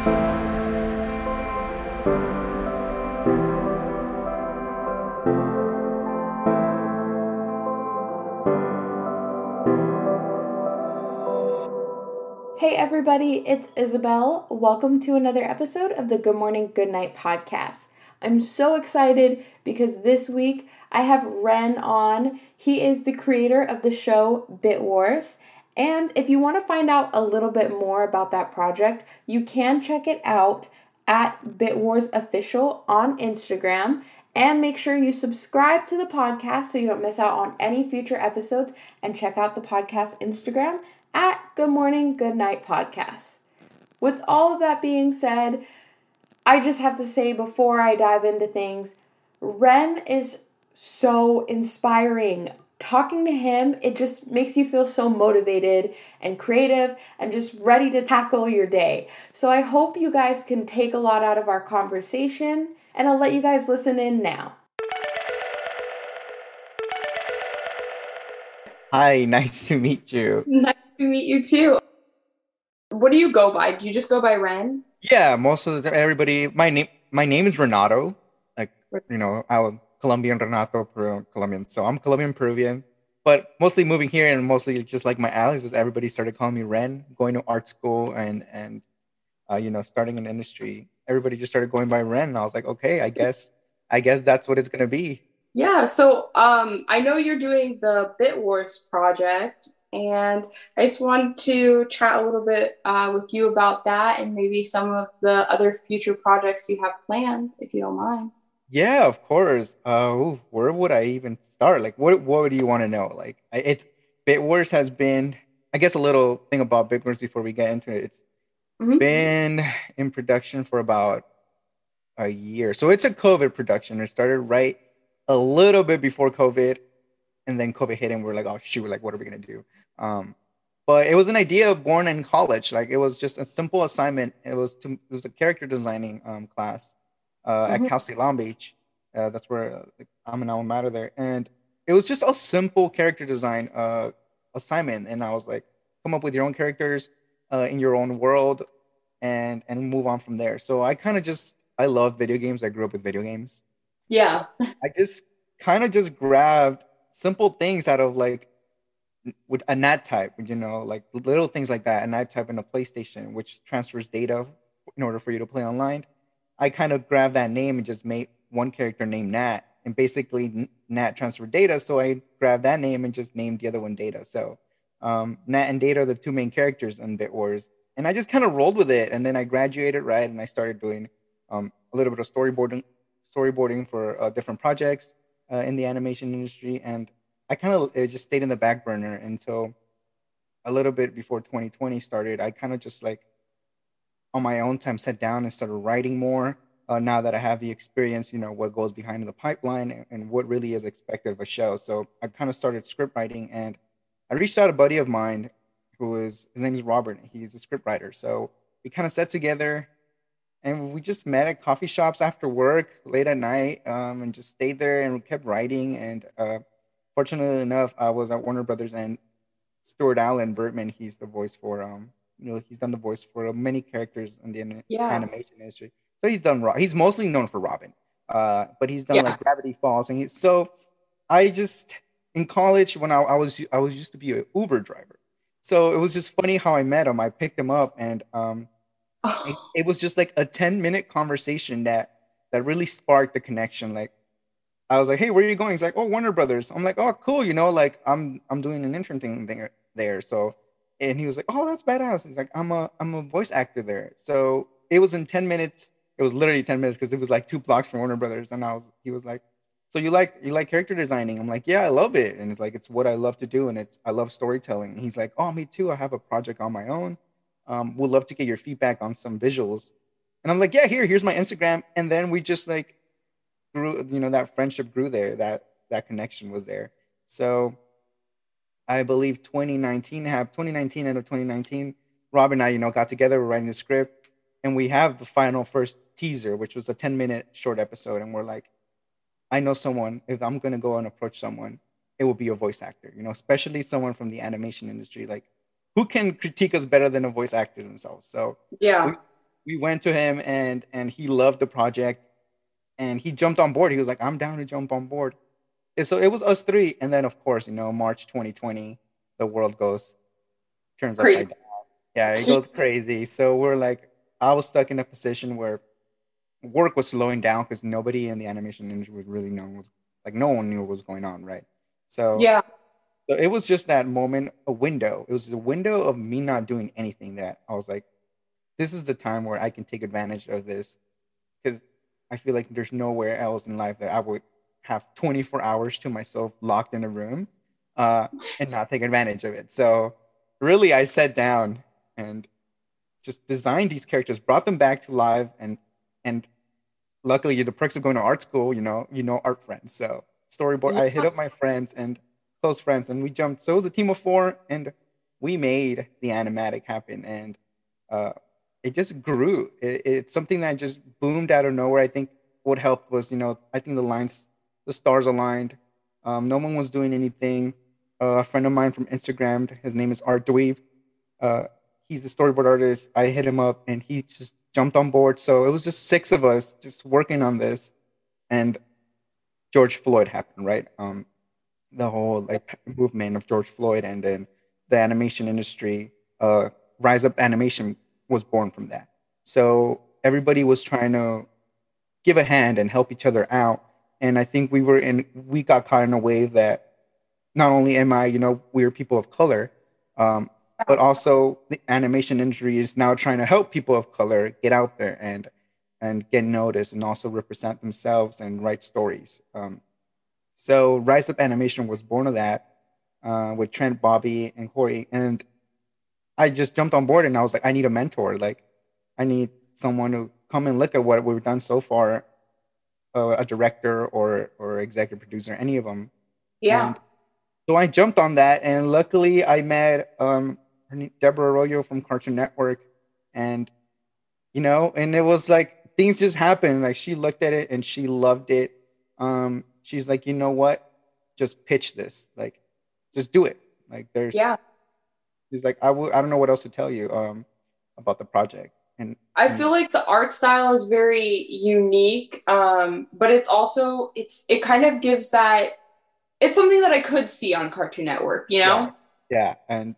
Hey everybody, it's Isabel. Welcome to another episode of the Good Morning Good Night podcast. I'm so excited because this week I have Ren on. He is the creator of the show Bit Wars. And if you want to find out a little bit more about that project, you can check it out at Bit Wars Official on Instagram. And make sure you subscribe to the podcast so you don't miss out on any future episodes. And check out the podcast Instagram at Good Morning, Good Night Podcast. With all of that being said, I just have to say before I dive into things, Ren is so inspiring. Talking to him, it just makes you feel so motivated and creative and just ready to tackle your day. So I hope you guys can take a lot out of our conversation, and I'll let you guys listen in now. Hi, nice to meet you. Nice to meet you too. What do you go by? Do you just go by Ren? Yeah, most of the time, everybody. My name, my name is Renato. Like you know, I'm Colombian Renato, Peru, Colombian. So I'm Colombian Peruvian, but mostly moving here and mostly just like my allies is everybody started calling me Ren. Going to art school and and uh, you know starting an industry, everybody just started going by Ren. And I was like, okay, I guess I guess that's what it's gonna be. Yeah. So um, I know you're doing the Bit Wars project, and I just wanted to chat a little bit uh, with you about that and maybe some of the other future projects you have planned, if you don't mind. Yeah, of course. Uh, ooh, where would I even start? Like, what what do you want to know? Like, it Bitwars has been, I guess, a little thing about Bitwars before we get into it. It's mm-hmm. been in production for about a year, so it's a COVID production. It started right a little bit before COVID, and then COVID hit, and we're like, oh shoot, like, what are we gonna do? Um, but it was an idea born in college. Like it was just a simple assignment. It was to, it was a character designing um, class uh, mm-hmm. at Cal State Long Beach. Uh, that's where uh, I'm an alma mater there, and it was just a simple character design uh, assignment. And I was like, come up with your own characters uh, in your own world, and and move on from there. So I kind of just I love video games. I grew up with video games. Yeah. So I just kind of just grabbed simple things out of like with a NAT type, you know, like little things like that, a NAT type in a PlayStation, which transfers data in order for you to play online. I kind of grabbed that name and just made one character named Nat, and basically Nat transferred data. So I grabbed that name and just named the other one Data. So um, Nat and Data are the two main characters in Bit Wars, and I just kind of rolled with it. And then I graduated right, and I started doing um, a little bit of storyboarding, storyboarding for uh, different projects uh, in the animation industry, and I kind of just stayed in the back burner until a little bit before 2020 started. I kind of just like on my own time sat down and started writing more. Uh, now that I have the experience, you know what goes behind the pipeline and, and what really is expected of a show. So I kind of started script writing, and I reached out a buddy of mine who is his name is Robert. He's a script writer. So we kind of sat together and we just met at coffee shops after work late at night um, and just stayed there and we kept writing and uh, fortunately enough, I was at Warner Brothers and Stuart Allen Bertman, he's the voice for um, you know, he's done the voice for many characters in the yeah. animation industry. So he's done. He's mostly known for Robin, uh, but he's done yeah. like Gravity Falls, and he's so. I just in college when I, I was I was used to be an Uber driver, so it was just funny how I met him. I picked him up, and um, it, it was just like a ten minute conversation that that really sparked the connection. Like I was like, hey, where are you going? He's like, oh, Warner Brothers. I'm like, oh, cool. You know, like I'm I'm doing an intern thing there. there. So, and he was like, oh, that's badass. He's like, I'm a I'm a voice actor there. So it was in 10 minutes. It was literally 10 minutes because it was like two blocks from Warner Brothers. And I was, he was like, so you like you like character designing? I'm like, yeah, I love it. And it's like it's what I love to do, and it's I love storytelling. And he's like, oh, me too. I have a project on my own. Um, would love to get your feedback on some visuals. And I'm like, yeah, here, here's my Instagram. And then we just like grew you know that friendship grew there that that connection was there so i believe 2019 have 2019 end of 2019 rob and i you know got together we're writing the script and we have the final first teaser which was a 10 minute short episode and we're like i know someone if i'm going to go and approach someone it will be a voice actor you know especially someone from the animation industry like who can critique us better than a voice actor themselves so yeah we went to him and and he loved the project and he jumped on board. He was like, I'm down to jump on board. So it was us three. And then of course, you know, March 2020, the world goes turns crazy. upside down. Yeah, it goes crazy. So we're like, I was stuck in a position where work was slowing down because nobody in the animation industry was really knowing was like no one knew what was going on, right? So yeah, so it was just that moment, a window. It was a window of me not doing anything that I was like, this is the time where I can take advantage of this because I feel like there's nowhere else in life that I would have 24 hours to myself locked in a room uh, and not take advantage of it. So really, I sat down and just designed these characters, brought them back to life, and and luckily the perks of going to art school, you know, you know art friends. So storyboard, yeah. I hit up my friends and close friends, and we jumped. So it was a team of four, and we made the animatic happen, and uh, it just grew. It, it's something that just boomed out of nowhere. I think what helped was, you know, I think the lines, the stars aligned. Um, no one was doing anything. Uh, a friend of mine from Instagram, his name is Art Dweeb. Uh, he's a storyboard artist. I hit him up, and he just jumped on board. So it was just six of us just working on this, and George Floyd happened, right? Um, the whole like movement of George Floyd, and then the animation industry, uh, Rise Up Animation was born from that. So everybody was trying to give a hand and help each other out. And I think we were in, we got caught in a way that not only am I, you know, we're people of color, um, but also the animation industry is now trying to help people of color get out there and and get noticed and also represent themselves and write stories. Um, so Rise Up Animation was born of that uh, with Trent, Bobby, and Corey, and I just jumped on board and I was like, I need a mentor. Like, I need someone to come and look at what we've done so far, uh, a director or or executive producer, any of them. Yeah. And so I jumped on that, and luckily I met um, Deborah Arroyo from Cartoon Network, and you know, and it was like things just happened. Like she looked at it and she loved it. Um, she's like, you know what? Just pitch this. Like, just do it. Like, there's yeah. She's like, I will. I don't know what else to tell you um about the project. And, I feel like the art style is very unique, um, but it's also it's it kind of gives that it's something that I could see on Cartoon Network, you know? Yeah, yeah. and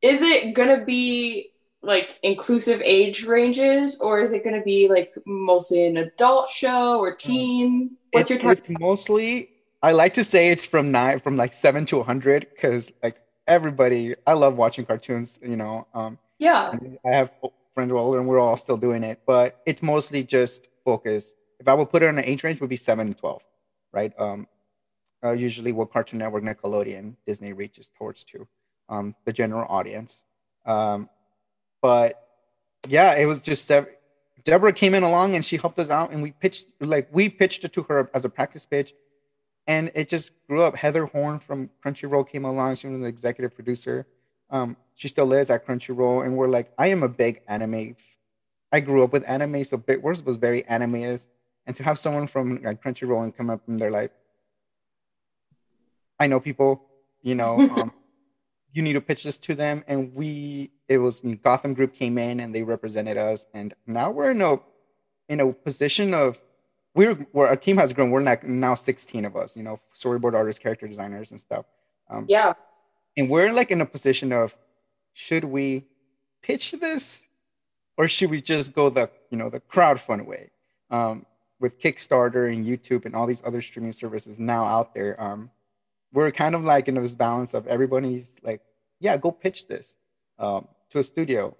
is it gonna be like inclusive age ranges or is it going to be like mostly an adult show or mm. teen what's it's, your it's mostly i like to say it's from nine from like seven to 100 because like everybody i love watching cartoons you know um yeah i have friends who are older and we're all still doing it but it's mostly just focus if i would put it on an age range would be 7 to 12 right um uh, usually what cartoon network nickelodeon disney reaches towards to um, the general audience. Um, but yeah, it was just Deborah came in along and she helped us out, and we pitched like we pitched it to her as a practice pitch, and it just grew up. Heather Horn from Crunchyroll came along. She was an executive producer. Um, she still is at Crunchyroll, and we're like, I am a big anime. I grew up with anime, so Bit Wars was very animeist, and to have someone from like, Crunchyroll and come up and they're like, I know people, you know. Um, you need to pitch this to them and we it was gotham group came in and they represented us and now we're in a in a position of we're where our team has grown we're like now 16 of us you know storyboard artists character designers and stuff um, yeah and we're like in a position of should we pitch this or should we just go the you know the crowdfund way um, with kickstarter and youtube and all these other streaming services now out there um, we're kind of like in this balance of everybody's like, yeah, go pitch this um, to a studio.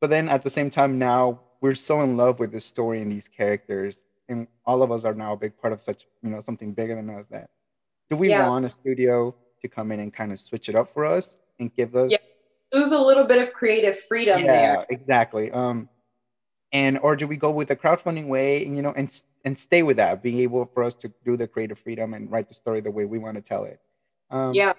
But then at the same time, now we're so in love with this story and these characters, and all of us are now a big part of such, you know, something bigger than us. That do we yeah. want a studio to come in and kind of switch it up for us and give us? Yeah. Lose a little bit of creative freedom yeah, there. exactly. Um, and or do we go with the crowdfunding way and you know and and stay with that being able for us to do the creative freedom and write the story the way we want to tell it um, yeah.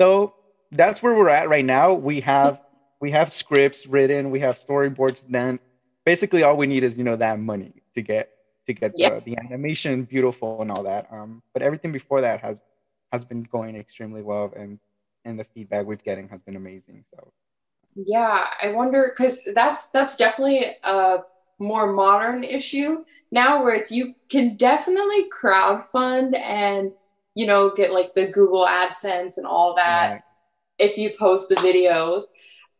So that's where we're at right now. We have we have scripts written, we have storyboards done. Basically, all we need is you know that money to get to get the, the animation beautiful and all that. Um, but everything before that has has been going extremely well, and and the feedback we're getting has been amazing. So Yeah, I wonder because that's that's definitely a more modern issue now where it's you can definitely crowdfund and you know get like the Google AdSense and all that right. if you post the videos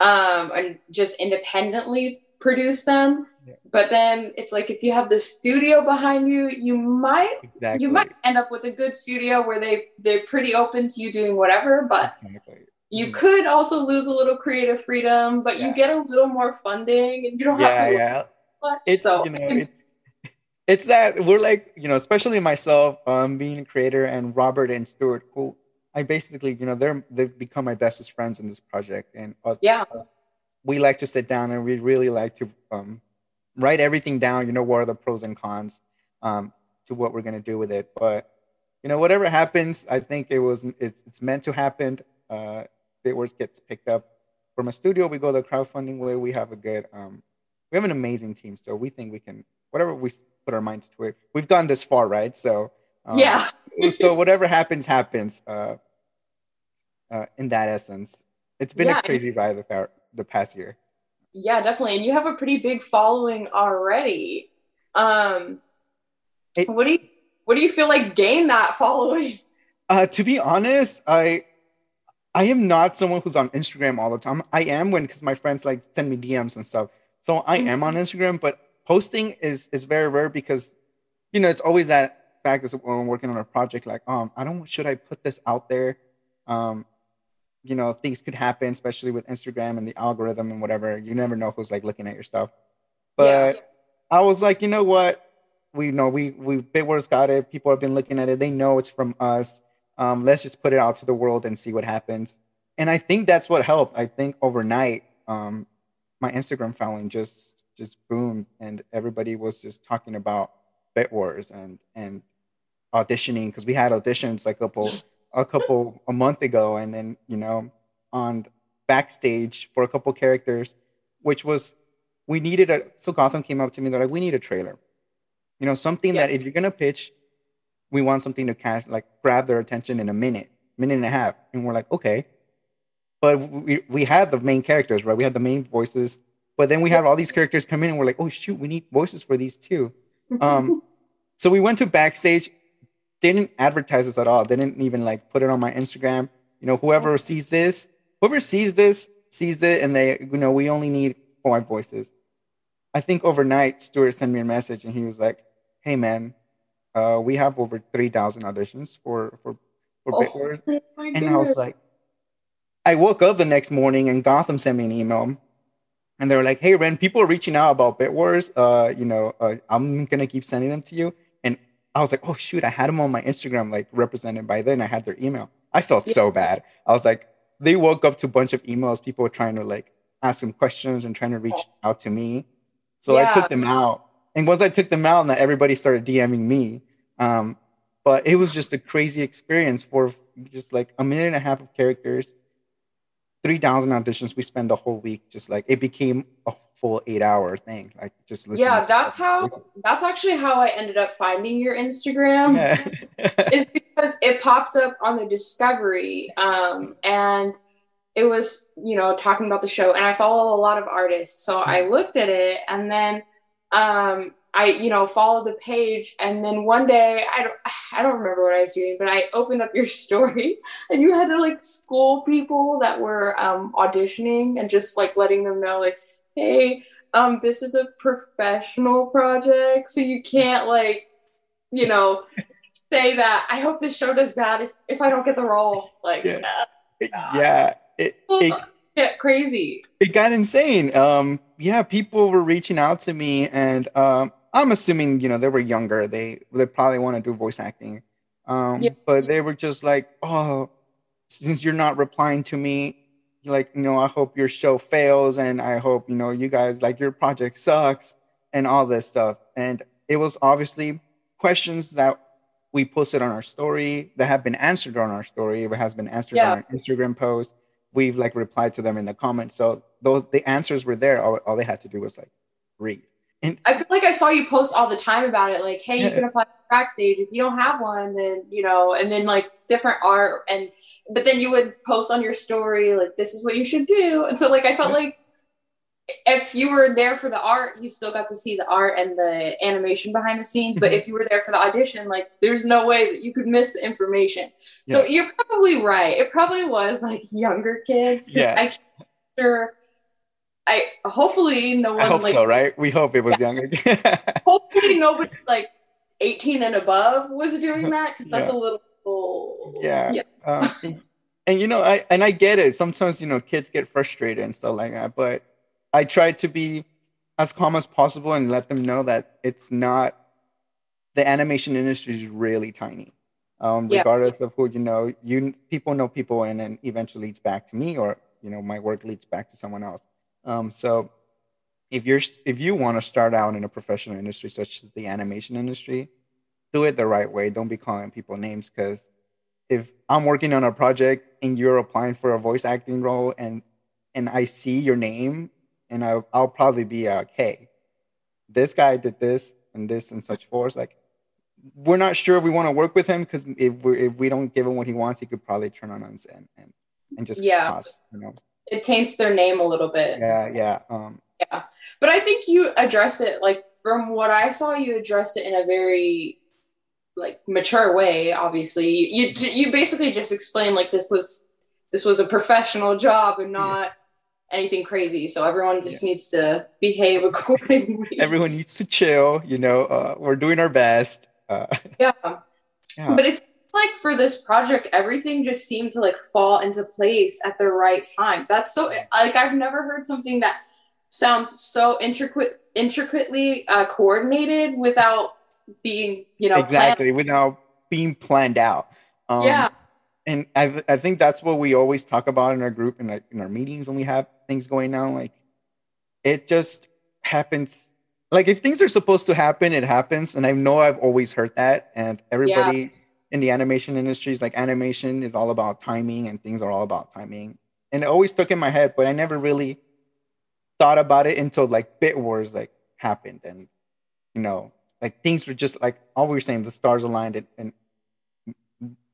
um and just independently produce them. But then it's like if you have the studio behind you you might exactly. you might end up with a good studio where they they're pretty open to you doing whatever but exactly. you mm. could also lose a little creative freedom but yeah. you get a little more funding and you don't yeah, have to yeah much it's, so you know it's it's that we're like you know especially myself um being a creator and robert and stuart who i basically you know they're they've become my bestest friends in this project and us, yeah us, we like to sit down and we really like to um, write everything down. You know, what are the pros and cons um, to what we're gonna do with it. But you know, whatever happens, I think it was it's, it's meant to happen. Uh, Bitwars gets picked up from a studio. We go the crowdfunding way. We have a good, um, we have an amazing team. So we think we can whatever we put our minds to it. We've gone this far, right? So um, yeah. so whatever happens, happens. Uh, uh, in that essence, it's been yeah. a crazy ride the, the past year. Yeah, definitely. And you have a pretty big following already. Um, it, what do you what do you feel like gain that following? Uh, to be honest, I I am not someone who's on Instagram all the time. I am when because my friends like send me DMs and stuff. So I mm-hmm. am on Instagram, but posting is is very rare because you know it's always that fact is when we're working on a project like um I don't should I put this out there um you know things could happen especially with instagram and the algorithm and whatever. You never know who's like looking at your stuff. But yeah. i was like you know what? We know we we bitwars got it. People have been looking at it. They know it's from us. Um, let's just put it out to the world and see what happens. And i think that's what helped. I think overnight um, my instagram following just just boomed and everybody was just talking about bitwars and and auditioning because we had auditions like a couple a couple a month ago, and then you know on backstage for a couple characters, which was we needed a. So Gotham came up to me. They're like, we need a trailer. You know, something yeah. that if you're gonna pitch, we want something to catch like grab their attention in a minute, minute and a half, and we're like, okay. But we we had the main characters, right? We had the main voices, but then we had all these characters come in, and we're like, oh shoot, we need voices for these too. Um, so we went to backstage didn't advertise this at all. They didn't even like put it on my Instagram. You know, whoever sees this, whoever sees this, sees it, and they, you know, we only need five voices. I think overnight, Stuart sent me a message, and he was like, "Hey, man, uh, we have over three thousand auditions for for for oh, Bitwars," and I was like, I woke up the next morning, and Gotham sent me an email, and they were like, "Hey, Ren, people are reaching out about Bitwars. Uh, you know, uh, I'm gonna keep sending them to you." I was like, oh shoot, I had them on my Instagram like represented by then. I had their email. I felt yeah. so bad. I was like, they woke up to a bunch of emails, people were trying to like ask them questions and trying to reach out to me. So yeah. I took them out. And once I took them out, and everybody started DMing me. Um, but it was just a crazy experience for just like a minute and a half of characters, 3,000 auditions. We spent the whole week just like it became a full eight hour thing. Like just listen. Yeah, that's how. That's actually how I ended up finding your Instagram. Yeah. is because it popped up on the Discovery, um, and it was you know talking about the show, and I follow a lot of artists, so I looked at it, and then um, I you know followed the page, and then one day I don't I don't remember what I was doing, but I opened up your story, and you had to like school people that were um, auditioning and just like letting them know like hey, um, this is a professional project, so you can't like, you know, say that. I hope this show does bad if, if I don't get the role. Like, yeah, uh, yeah, it, it get crazy. It got insane. Um, yeah, people were reaching out to me, and um, I'm assuming you know they were younger. They they probably want to do voice acting. Um, yeah. but they were just like, oh, since you're not replying to me, like you know i hope your show fails and i hope you know you guys like your project sucks and all this stuff. And it was obviously questions that we posted on our story that have been answered on our story it has been answered yeah. on our instagram post. We've like replied to them in the comments. So those the answers were there. All, all they had to do was like read. And i feel like i saw you post all the time about it like hey you can apply for backstage. If you don't have one then you know and then like different art and but then you would post on your story like this is what you should do and so like i felt like if you were there for the art you still got to see the art and the animation behind the scenes but Mhm. if you were there for the audition like there's no way that you could miss the information so you're probably right it probably was like younger kids Yes. i sure i hopefully no one I hope like so, right? We hope it was younger. hopefully nobody like 18 and above was doing that because that's Yeah. a little Yeah. yeah um, and, and, you know, I and I get it. Sometimes you know kids get frustrated and stuff like that, but I try to be as calm as possible and let them know that it's not. The animation industry is really tiny. Um, Yeah. regardless of who you know, you people know people, and then eventually leads back to me, or you know, my work leads back to someone else. Um, so if you're if you want to start out in a professional industry such as the animation industry, do it the right way. Don't be calling people names because if I'm working on a project and you're applying for a voice acting role and and I see your name and I, I'll probably be like, hey, this guy did this and this and such force. Like, we're not sure if we want to work with him because if we if we don't give him what he wants, he could probably turn on us and and, and just Yeah. cost, you know. it taints their name a little bit Yeah, yeah. Um, yeah. but i think you addressed it like from what i saw you addressed it in a very like mature way obviously you you, you basically just explained like this was this was a professional job and not anything crazy so everyone just needs to behave accordingly everyone needs to chill. You know, uh, we're doing our best. Uh, yeah yeah. but it's like for this project everything just seemed to like fall into place at the right time that's so like i've never heard something that sounds so intricate intricately uh, coordinated without being you know planned. exactly without being planned out. Um, yeah and I, I think that's what we always talk about in our group and like in our meetings when we have things going on like it just happens like if things are supposed to happen it happens and i know i've always heard that and everybody in the animation industry is like animation is all about timing and things are all about timing and it always stuck in my head but i never really thought about it until like bit wars like happened and you know like things were just like all we were saying the stars aligned and, and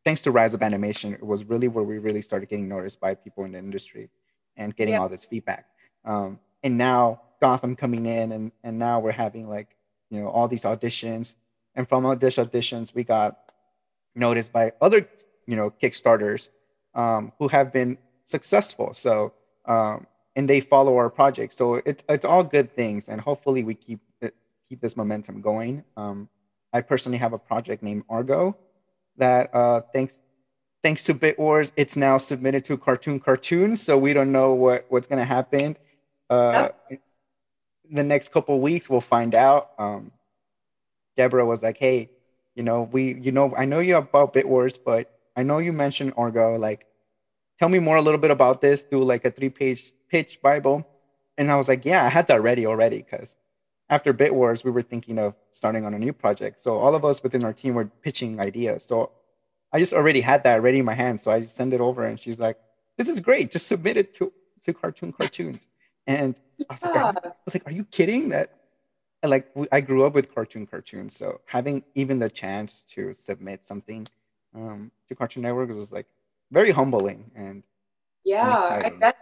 thanks to Rise Up Animation it was really where we really started getting noticed by people in the industry and getting all this feedback. Um, and now gotham coming in and and now we're having like you know all these auditions. And from all these auditions we got noticed by other you know kickstarters um, who have been successful. So um, and they follow our project. So it's it's all good things and hopefully we keep keep this momentum going um, i personally have a project named argo that uh, thanks thanks to Bit Wars, it's now submitted to Cartoon Cartoons. So we don't know what what's gonna happen. Uh, the next couple weeks, we'll find out. Um, Deborah was like, "Hey, you know, we, you know, I know you about Bit Wars, but I know you mentioned Argo. Like, tell me more a little bit about this. Do like a three page pitch Bible." And I was like, "Yeah, I had that ready already because." After Bit Wars, we were thinking of starting on a new project. So all of us within our team were pitching ideas. So I just already had that ready in my hand. So I just sent it over and she's like, this is great. Just submit it to, to Cartoon Cartoons. And I was, like, are you, I was like, are you kidding that? Like I grew up with Cartoon Cartoons. So having even the chance to submit something um, to Cartoon Network was like very humbling. And yeah I, exciting.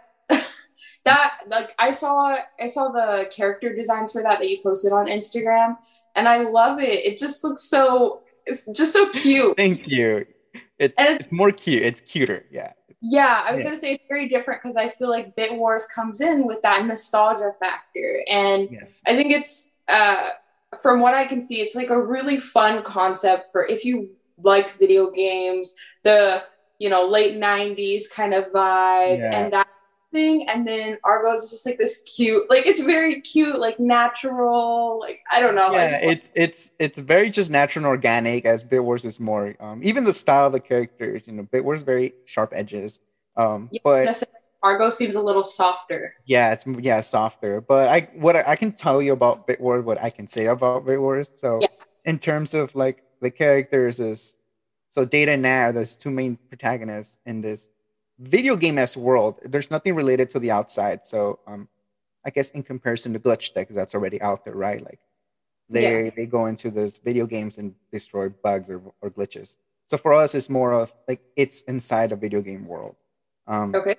That like i saw i saw the character designs for that that you posted on instagram and i love it it just looks so it's just so cute thank you. It, And it's- it's more cute. It's cuter. Yeah. Yeah, I was Yeah. gonna say it's very different because I feel like Bit Wars comes in with that nostalgia factor, and Yes. I think it's uh, from what I can see, it's like a really fun concept for if you liked video games, the you know late '90s kind of vibe, Yeah. and that thing, and then Argo is just like this cute, like it's very cute, like natural, like I don't know, yeah, just like- it's it's it's very just natural and organic. As Bit Wars is more, um, even the style of the characters. You know, Bit Wars very sharp edges. Um, Yeah, but. Argo seems a little softer. yeah, it's yeah softer. But I what I, I can tell you about Bit Wars, what I can say about Bit Wars. So Yeah. in terms of like the characters is so Data and Nair, there's two main protagonists in this video game as world. There's nothing related to the outside. So um, I guess in comparison to Glitch Techs, that's already out there, right? Like they they go into those video games and destroy bugs or, or glitches. So for us, it's more of like it's inside a video game world. Um, Okay.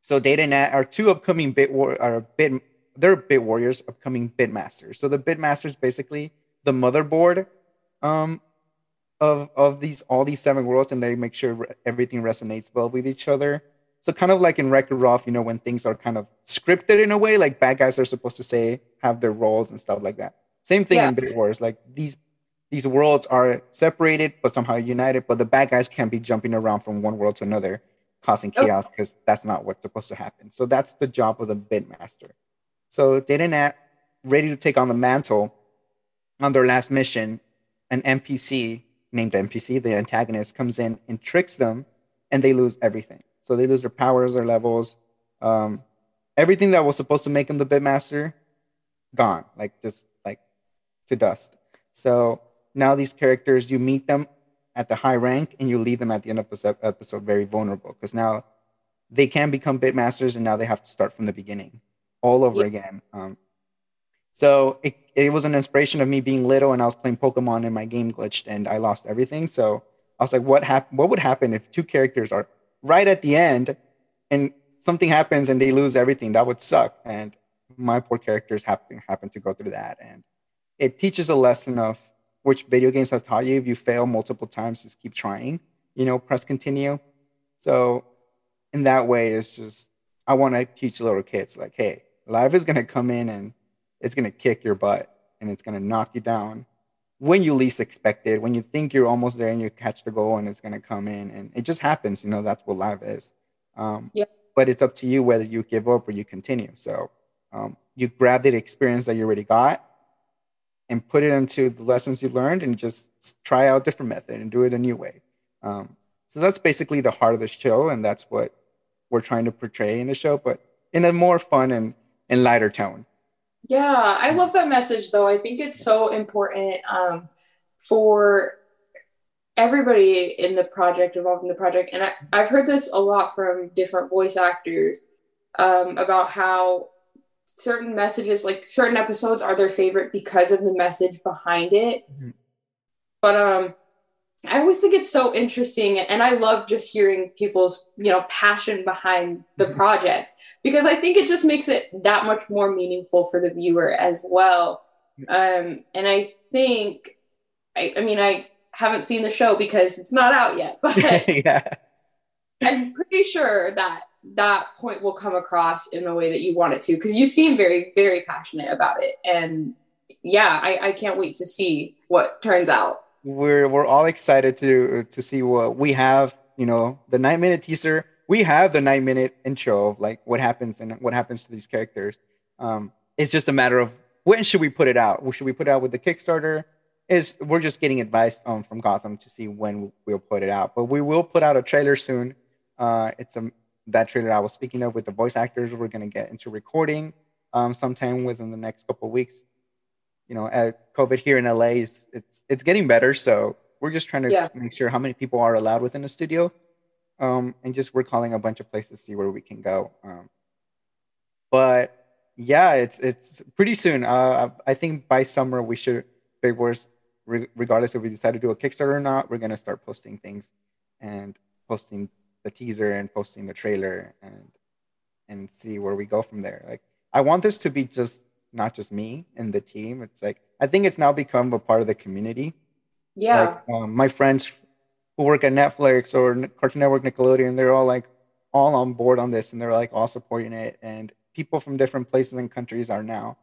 so Data and Nat are two upcoming bit war are bit they're bit warriors, upcoming bit masters. So the bit masters basically the motherboard um, of of these all these seven worlds, and they make sure everything resonates well with each other. So kind of like in Wreck-It Ralph, you know, when things are kind of scripted in a way, like bad guys are supposed to say have their roles and stuff like that. Same thing Yeah. in Bit Wars. Like these these worlds are separated but somehow united, but the bad guys can't be jumping around from one world to another, causing Oh. chaos because that's not what's supposed to happen. So that's the job of the bit master. So Data and Nat, ready to take on the mantle on their last mission, an NPC named NPC, the antagonist, comes in and tricks them, and they lose everything. So they lose their powers, their levels, um, everything that was supposed to make them the Bitmaster, gone, like just like to dust. So now these characters, you meet them at the high rank, and you leave them at the end of the episode very vulnerable because now they can become Bitmasters, and now they have to start from the beginning all over Yeah. again. Um, so it, it was an inspiration of me being little and I was playing Pokemon and my game glitched and I lost everything. So I was like, what hap- what would happen if two characters are right at the end and something happens and they lose everything? That would suck. And my poor characters happen happen to go through that. And it teaches a lesson of which video games has taught you. If you fail multiple times, just keep trying, you know, press continue. So in that way, it's just I want to teach little kids like, hey, life is gonna come in and it's gonna kick your butt and it's gonna knock you down when you least expect it, when you think you're almost there and you catch the goal and it's gonna come in and it just happens, you know, that's what life is. Um, Yeah. But it's up to you whether you give up or you continue. So um, you grab the experience that you already got and put it into the lessons you learned and just try out different method and do it a new way. Um, so that's basically the heart of the show, and that's what we're trying to portray in the show, but in a more fun and, and lighter tone. Yeah, I love that message though. I think it's so important um, for everybody in the project, involved in the project. And I, I've heard this a lot from different voice actors um, about how certain messages, like certain episodes, are their favorite because of the message behind it. Mhm. But um, I always think it's so interesting, and I love just hearing people's you know passion behind the Mhm. project because I think it just makes it that much more meaningful for the viewer as well. Um, and I think, I, I mean, I haven't seen the show because it's not out yet, but yeah. I'm pretty sure that that point will come across in the way that you want it to because you seem very, very passionate about it. And yeah, I, I can't wait to see what turns out. We're we're all excited to to see what we have. You know, the nine minute teaser. We have the nine minute intro of like what happens and what happens to these characters. Um, it's just a matter of when should we put it out? Should we put it out with the Kickstarter? Is we're just getting advice um, from Gotham to see when we'll put it out, but we will put out a trailer soon. Uh, it's a that trailer I was speaking of with the voice actors. We're gonna get into recording um, sometime within the next couple weeks you know, at COVID here in LA is it's it's getting better. So we're just trying to Yeah. make sure how many people are allowed within the studio, um, and just we're calling a bunch of places to see where we can go. Um, but yeah, it's it's pretty soon. Uh, I think by summer we should Bit Wars, re- regardless if we decide to do a Kickstarter or not, we're gonna start posting things and posting the teaser and posting the trailer and and see where we go from there. Like I want this to be just not just me and the team. It's like I think it's now become a part of the community. Yeah. Like um, my friends who work at Netflix or Cartoon Network, Nickelodeon, they're all like all on board on this and they're like all supporting it. And people from different places and countries are now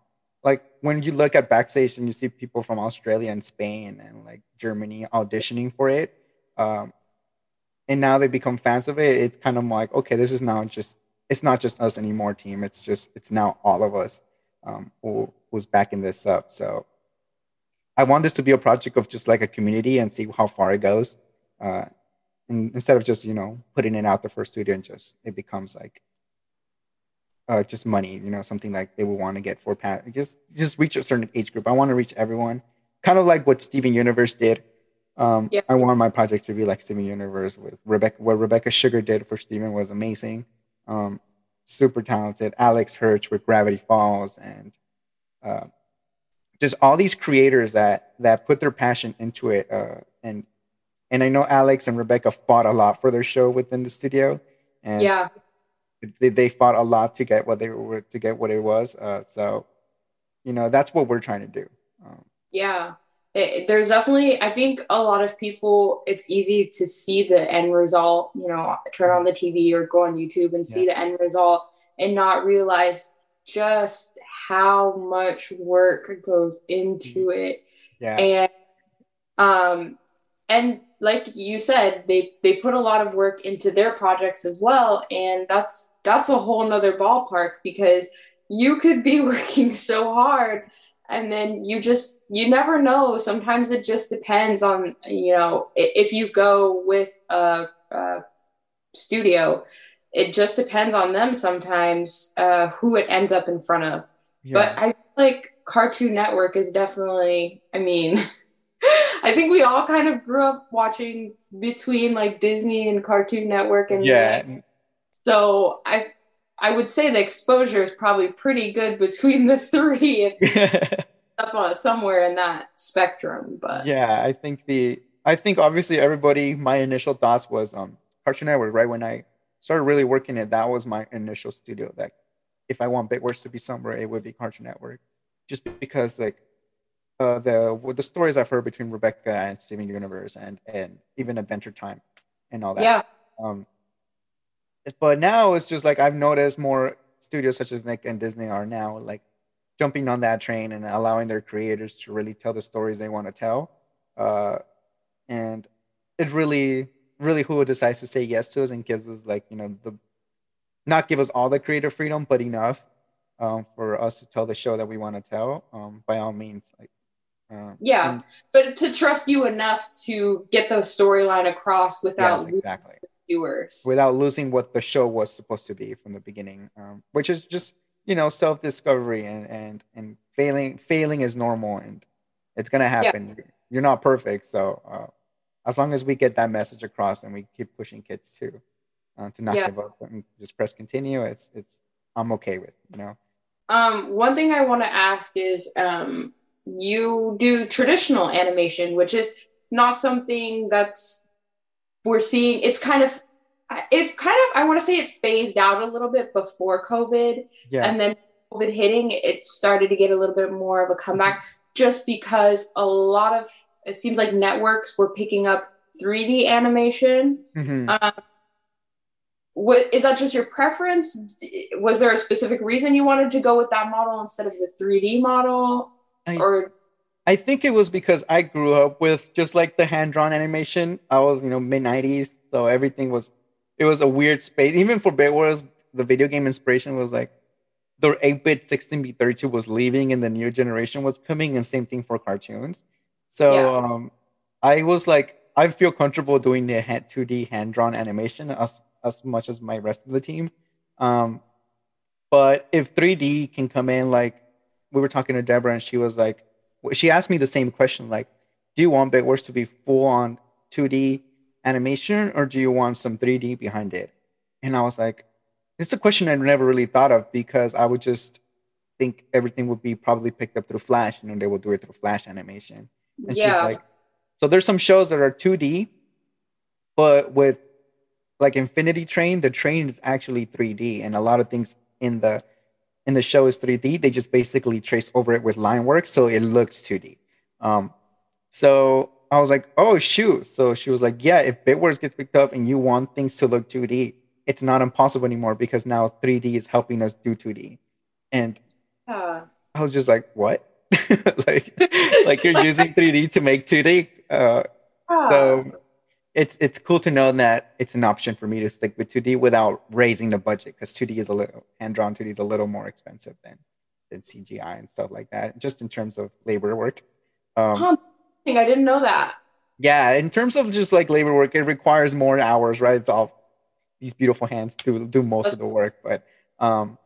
like when you look at backstage and you see people from Australia and Spain and like Germany auditioning for it. Um, and now they become fans of it. It's kind of like, okay, this is now just it's not just us anymore, team. It's just it's now all of us um, who who's backing this up. So I want this to be a project of just like a community and see how far it goes. Uh, and instead of just you know putting it out the first studio and just it becomes like uh, just money, you know, something like they would want to get for pat just just reach a certain age group. I want to reach everyone, kind of like what Steven Universe did. Um, Yeah. I want my project to be like Steven Universe with Rebecca. What Rebecca Sugar did for Steven was amazing. Um, super talented. Alex Hirsch with Gravity Falls, and uh, just all these creators that that put their passion into it uh, and and I know Alex and Rebecca fought a lot for their show within the studio, and yeah, they, they fought a lot to get what they were to get what it was. Uh, so, you know, that's what we're trying to do. Um, yeah, it, there's definitely I think a lot of people it's easy to see the end result. You know, turn on the TV or go on YouTube and see yeah. the end result and not realize just how much work goes into mm-hmm. it. Yeah. And um and like you said they they put a lot of work into their projects as well and that's that's a whole nother ballpark because you could be working so hard and then you just you never know sometimes it just depends on you know if you go with a, a studio it just depends on them sometimes uh, who it ends up in front of yeah. but i like cartoon network is definitely i mean I think we all kind of grew up watching between like Disney and Cartoon Network and yeah. So I I would say the exposure is probably pretty good between the three. up on somewhere in that spectrum, but yeah, I think the I think obviously everybody my initial thoughts was um Cartoon Network right when I started really working it that was my initial studio that if I want Bitwars to be somewhere it would be Cartoon Network just because like uh, the the stories I've heard between Rebecca and Steven Universe and and even Adventure Time and all that. Yeah. Um, but now it's just like I've noticed more studios such as Nick and Disney are now like jumping on that train and allowing their creators to really tell the stories they want to tell. Uh, and it really, really who decides to say yes to us and gives us like you know the not give us all the creative freedom, but enough um, for us to tell the show that we want to tell. Um, by all means, like uh, yeah, and, but to trust you enough to get the storyline across without yes, exactly viewers, without losing what the show was supposed to be from the beginning, um, which is just you know self discovery and and and failing failing is normal and it's gonna happen. Yeah. You're not perfect, so uh, as long as we get that message across and we keep pushing kids to uh, to not yeah. give up and just press continue, it's it's I'm okay with you know. Um, one thing I want to ask is um you do traditional animation, which is not something that's we're seeing. It's kind of if kind of I want to say it phased out a little bit before COVID, yeah. and then COVID hitting, it started to get a little bit more of a comeback, mm-hmm. just because a lot of it seems like networks were picking up 3D animation. Mm-hmm. Um, what is that just your preference was there a specific reason you wanted to go with that model instead of the 3d model I, or I think it was because I grew up with just like the hand drawn animation. I was, you know, mid '90s, so everything was it was a weird space. Even for Bitwars, the video game inspiration was like the 8-bit 16-bit 32 was leaving and the new generation was coming, and same thing for cartoons. So yeah. um, I was like, I feel comfortable doing the 2D hand drawn animation as as much as my rest of the team. Um, but if 3D can come in like we were talking to Deborah and she was like, she asked me the same question, like, do you want Bitwars to be full on 2D animation or do you want some 3D behind it? And I was like, it's a question I never really thought of because I would just think everything would be probably picked up through Flash and then they will do it through Flash animation. And yeah. she's like, so there's some shows that are 2D, but with like Infinity Train, the train is actually 3D and a lot of things in the and the show is 3D, they just basically trace over it with line work, so it looks 2D. Um, so I was like, oh shoot. So she was like, yeah, if Bitwars gets picked up and you want things to look 2D, it's not impossible anymore because now 3D is helping us do 2D. And uh. I was just like, what? like, like you're using 3D to make 2D. Uh, uh. So it's it's cool to know that it's an option for me to stick with 2D without raising the budget because 2D is a little hand drawn 2D is a little more expensive than than CGI and stuff like that, just in terms of labor work. Um, huh, I didn't know that. Yeah, in terms of just like labor work, it requires more hours, right? It's all these beautiful hands to do most of the work, but um,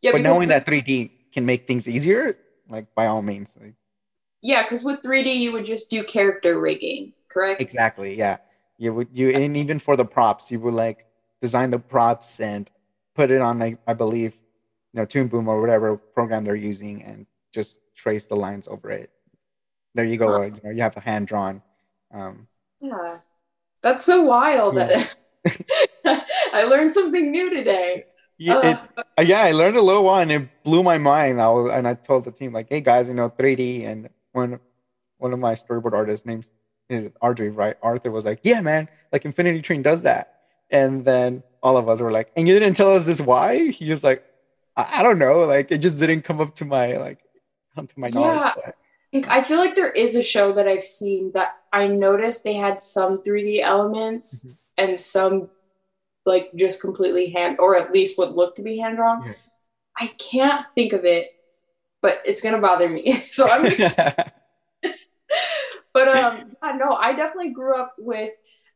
yeah, but knowing the, that 3D can make things easier, like by all means. Like, yeah, because with 3D you would just do character rigging correct? Exactly. Yeah. You would you and even for the props, you would like design the props and put it on like I believe, you know, Toon Boom or whatever program they're using and just trace the lines over it. There you go. Huh. You, know, you have a hand drawn um, Yeah. That's so wild Yeah. that I learned something new today. Yeah, it, Uh, uh, yeah, I learned a little while and it blew my mind. I was, and I told the team like, "Hey guys, you know, 3D." And one one of my storyboard artists names is Audrey, right? Arthur was like, "Yeah, man, like Infinity Train does that." And then all of us were like, "And you didn't tell us this why?" He was like, "I, I don't know, like it just didn't come up to my like come to my knowledge." Yeah. I feel like there is a show that I've seen that I noticed they had some 3D elements Mhm. and some like just completely hand or at least what looked to be hand drawn. Yeah. I can't think of it, but it's gonna bother me. so I'm gonna but um yeah, no, I definitely grew up with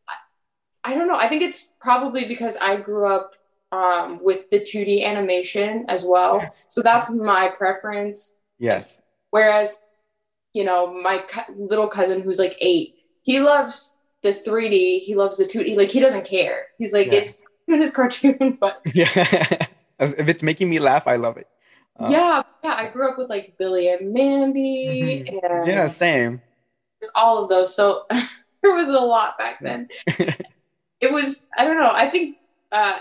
I, I don't know, I think it's probably because I grew up um with the 2D animation as well. So that's my preference. yes. Whereas, you know, my co- little cousin who's like eight, he loves the 3D, he loves the 2D, like he doesn't care. He's like, Yeah. it's in his cartoon, but Yeah. If it's making me laugh, I love it. Uh, yeah, yeah, I grew up with like Billy and Mandy Mhm. and Yeah, same. All of those. So there was a lot back then. It was, I don't know, I think uh,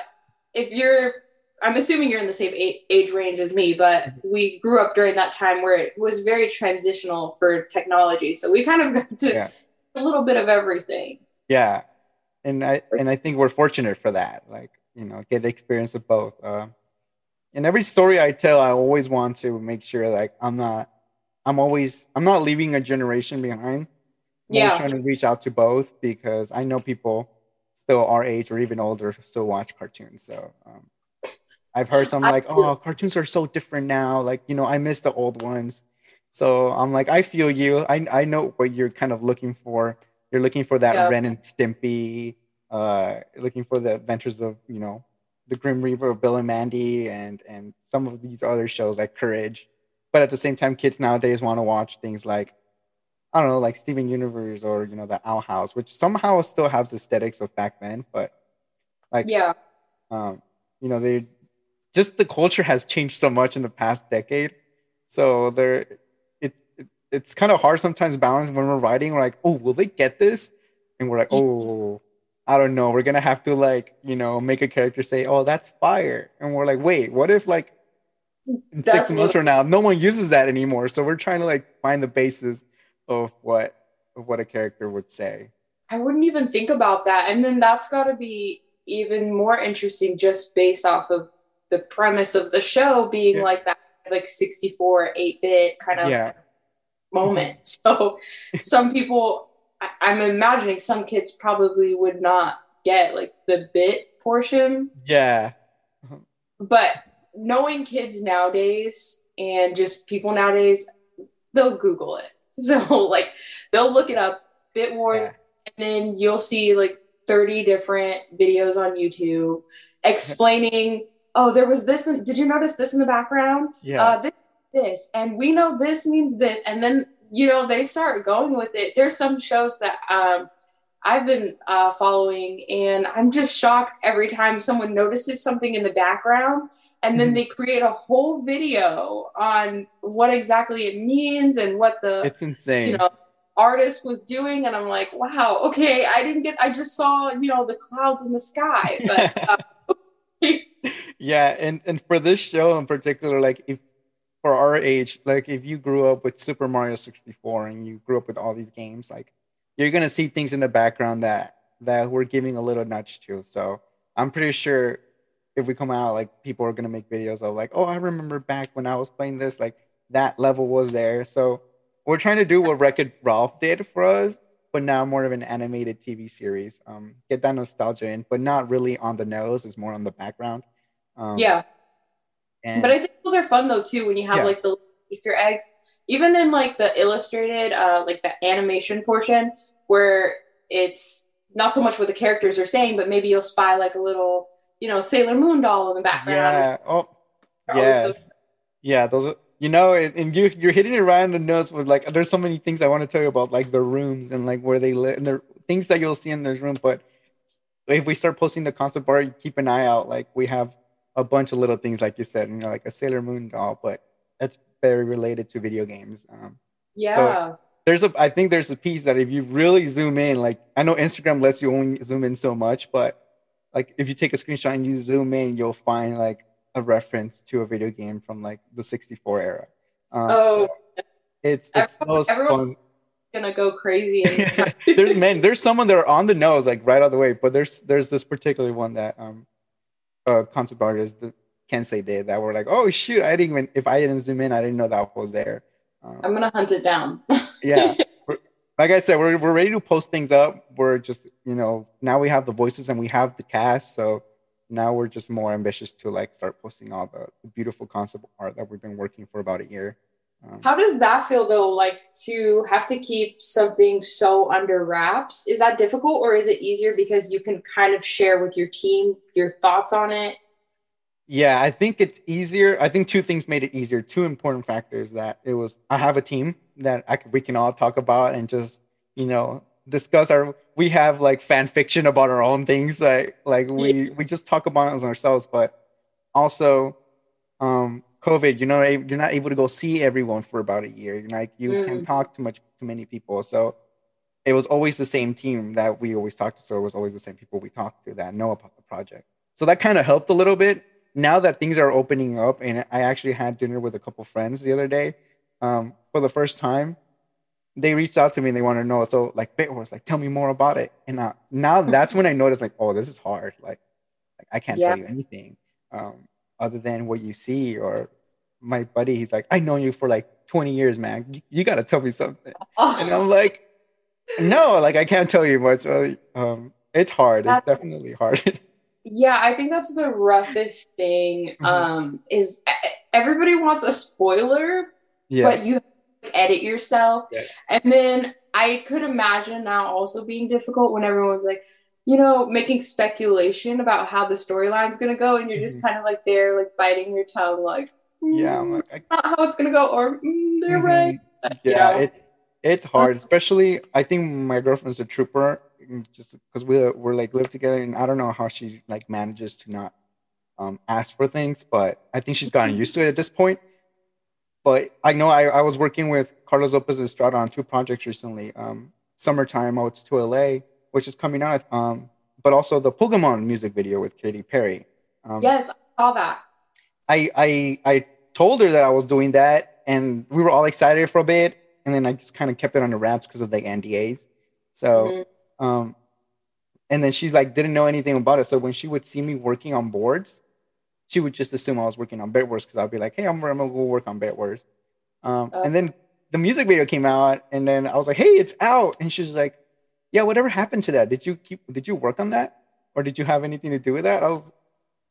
if you're, I'm assuming you're in the same age range as me, but Mm-hmm. we grew up during that time where it was very transitional for technology. So we kind of got to Yeah. a little bit of everything. yeah and i and i think we're fortunate for that like you know get the experience of both uh in every story i tell i always want to make sure like i'm not i'm always i'm not leaving a generation behind Yeah. trying to reach out to both because i know people still our age or even older still watch cartoons so um i've heard some like oh cartoons are so different now like you know i miss the old ones so i'm like i feel you i i know what you're kind of looking for you're looking for that Yeah. Ren and Stimpy, uh, looking for the adventures of you know the Grim Reaper of Bill and Mandy, and and some of these other shows like Courage. But at the same time, kids nowadays want to watch things like I don't know, like Steven Universe or you know the Owl House, which somehow still has aesthetics of back then, but like Yeah. um, you know they just the culture has changed so much in the past decade. So there it, it it's kind of hard sometimes balance when we're writing we're like oh will they get this? And we're like oh i don't know we're gonna have to like you know make a character say oh that's fire and we're like wait what if like in six months from now no one uses that anymore? So we're trying to like find the basis of what of what a character would say I wouldn't even think about that. And then that's got to be even more interesting just based off of the premise of the show being Yeah. like that, like 64, 8 bit kind of yeah moment. So some people, I, I'm imagining some kids probably would not get like the bit portion, yeah but knowing kids nowadays and just people nowadays, they'll Google it. So like they'll look it up, Bit Wars, Yeah. and then you'll see like 30 different videos on YouTube explaining, oh, there was this. In, did you notice this in the background? yeah Uh, this, this, and we know this means this, and then you know they start going with it. There's some shows that um, I've been uh, following, and I'm just shocked every time someone notices something in the background, and then Mhm. they create a whole video on what exactly it means and what the it's insane. you know artist was doing. And i'm like wow okay i didn't get i just saw you know the clouds in the sky but uh, yeah and and for this show in particular like if for our age like if you grew up with super mario 64 and you grew up with all these games like you're gonna see things in the background that that we're giving a little nudge to so i'm pretty sure if we come out like people are gonna make videos of like oh i remember back when i was playing this like that level was there. So we're trying to do what Wreck-It Ralph did for us but now more of an animated tv series. Um get that nostalgia in but not really on the nose it's more on the background. Um, yeah. and but i think those are fun though too when you have Yeah. like the easter eggs. Even in like the illustrated uh like the animation portion where it's not so much what the characters are saying but maybe you'll spy like a little you know sailor moon doll in the background. Yeah. Oh They're so- yeah. those are you know and, and you you're hitting it right on the nose with like there's so many things i want to tell you about like the rooms and like where they live and the things that you'll see in those rooms but if we start posting the concept art keep an eye out. Like we have a bunch of little things like you said you know like a sailor moon doll but that's very related to video games um yeah. there's a I think there's a piece that if you really zoom in, like I know Instagram lets you only zoom in so much, but like if you take a screenshot and you zoom in, you'll find like a reference to a video game from like the 64 era. Um, oh, so it's it's everyone, everyone gonna go crazy. there's men, there's someone that are on the nose, like right out of the way, but there's there's this particular one that um uh concept artist the Kensei did that were like, oh shoot, I didn't even if I didn't zoom in, I didn't know that was there. Um, I'm gonna hunt it down. yeah. Like I said, we're, we're ready to post things up. We're just, you know, now we have the voices and we have the cast. So now we're just more ambitious to like start posting all the, the beautiful concept art that we've been working for about a year. Um, How does that feel though? Like to have to keep something so under wraps? Is that difficult or is it easier because you can kind of share with your team your thoughts on it? Yeah, I think it's easier. I think two things made it easier. Two important factors that it was I have a team that I we can all talk about and just, you know, discuss our we have like fan fiction about our own things like like we yeah. we just talk about it ourselves but also um covid you know you're not able to go see everyone for about a year you're like you mm. can't talk to much to many people so it was always the same team that we always talked to so it was always the same people we talked to that know about the project so that kind of helped a little bit now that things are opening up and i actually had dinner with a couple friends the other day um, for the first time they reached out to me and they want to know. So like Bitwars, like tell me more about it. And uh, now that's when I noticed like, oh, this is hard. Like, like I can't yeah. tell you anything um, other than what you see. Or my buddy, he's like, I know you for like 20 years, man. You, you got to tell me something. Oh. And I'm like, no, like I can't tell you much. Um, it's hard. That's, it's definitely hard. yeah, I think that's the roughest thing. Mm-hmm. Um, is everybody wants a spoiler, yeah. but you edit yourself. Yeah. And then I could imagine now also being difficult when everyone's like, you know, making speculation about how the storyline's gonna go, and you're just mm-hmm. kind of like there, like biting your tongue, like, mm, yeah, I'm like, I... not how it's gonna go, or mm, they're mm-hmm. right. Yeah, you know? it, it's hard, especially. I think my girlfriend's a trooper, mm, just because we we're like live together, and I don't know how she like manages to not um, ask for things, but I think she's gotten used to it at this point. But I know I, I was working with Carlos Lopez Estrada on two projects recently. Um, Summertime, Oh It's to LA, which is coming out. Um, but also the Pokemon music video with Katy Perry. Um, yes, I saw that. I, I I told her that I was doing that, and we were all excited for a bit, and then I just kind of kept it under wraps because of the NDAs. So, mm-hmm. Um, and then she's like didn't know anything about it. So when she would see me working on boards, she would just assume I was working on Bitwars because I'd be like, hey, I'm, I'm gonna go work on Bitwars. Um, uh, and then the music video came out, and then I was like, hey, it's out, and she's like, yeah, whatever happened to that? Did you keep? Did you work on that, or did you have anything to do with that? I was,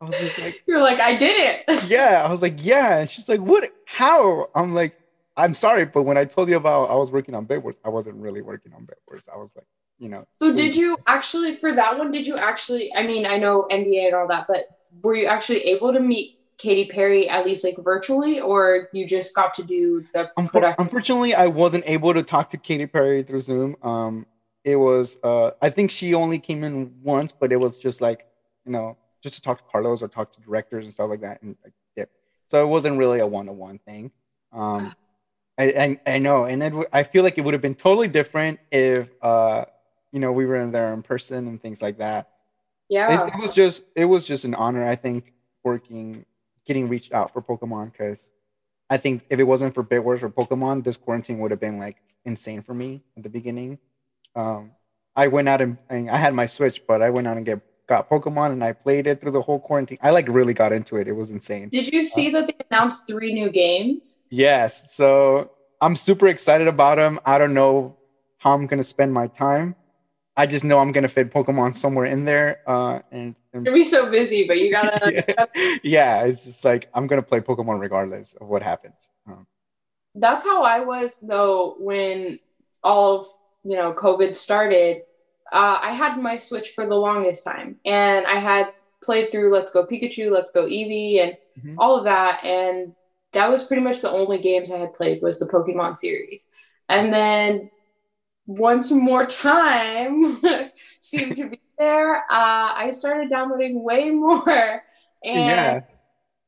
I was just like, you're like, I did it. yeah, I was like, yeah, and she's like, what? How? I'm like, I'm sorry, but when I told you about I was working on Bitwars, I wasn't really working on Bitwars. I was like, you know. So did you actually for that one? Did you actually? I mean, I know NDA and all that, but were you actually able to meet Katy Perry at least like virtually, or you just got to do the production? Unfortunately, I wasn't able to talk to Katy Perry through Zoom. Um, it was uh, I think she only came in once, but it was just like you know just to talk to Carlos or talk to directors and stuff like that, and like, yeah. So it wasn't really a one-on-one thing. Um, I, I, I know, and then I feel like it would have been totally different if uh, you know we were in there in person and things like that. Yeah. it, it, was just it was just an honor i think working getting reached out for pokemon because i think if it wasn't for bitwars or pokemon this quarantine would have been like insane for me at the beginning. Um, i went out and, and, i had my switch but i went out and get got pokemon and i played it through the whole quarantine. I like really got into it. It was insane. Did you see uh, that they announced three new games? Yes. So i'm super excited about them i don't know how i'm going to spend my time I just know I'm gonna fit Pokemon somewhere in there. Uh, and, and you're be so busy, but you gotta. yeah. yeah, it's just like I'm gonna play Pokemon regardless of what happens. Um, That's how I was though when all of you know COVID started. Uh, I had my Switch for the longest time, and I had played through Let's Go Pikachu, Let's Go Eevee, and mm-hmm. all of that, and that was pretty much the only games I had played was the Pokemon series. And then once more time seemed to be there, uh, I started downloading way more and yeah.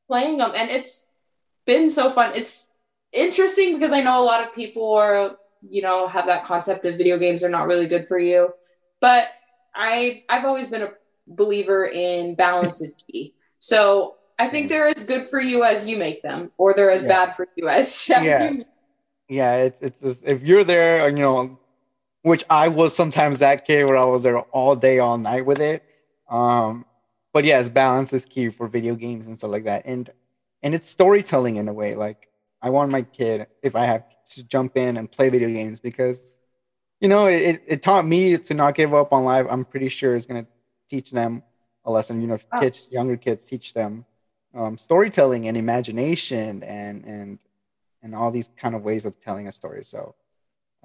playing them. And it's been so fun. It's interesting because I know a lot of people are you know, have that concept of video games are not really good for you. But I I've always been a believer in balance is key. So I think they're as good for you as you make them, or they're as bad for you as, as yeah. you. Yeah, it, it's just, if you're there, you know, which I was sometimes that kid where I was there all day, all night with it. Um, but yes, balance is key for video games and stuff like that, and and it's storytelling in a way. Like I want my kid, if I have to jump in and play video games, because you know it, it taught me to not give up on life. I'm pretty sure it's gonna teach them a lesson. You know, if oh. kids, younger kids, teach them um, storytelling and imagination and and and all these kind of ways of telling a story. So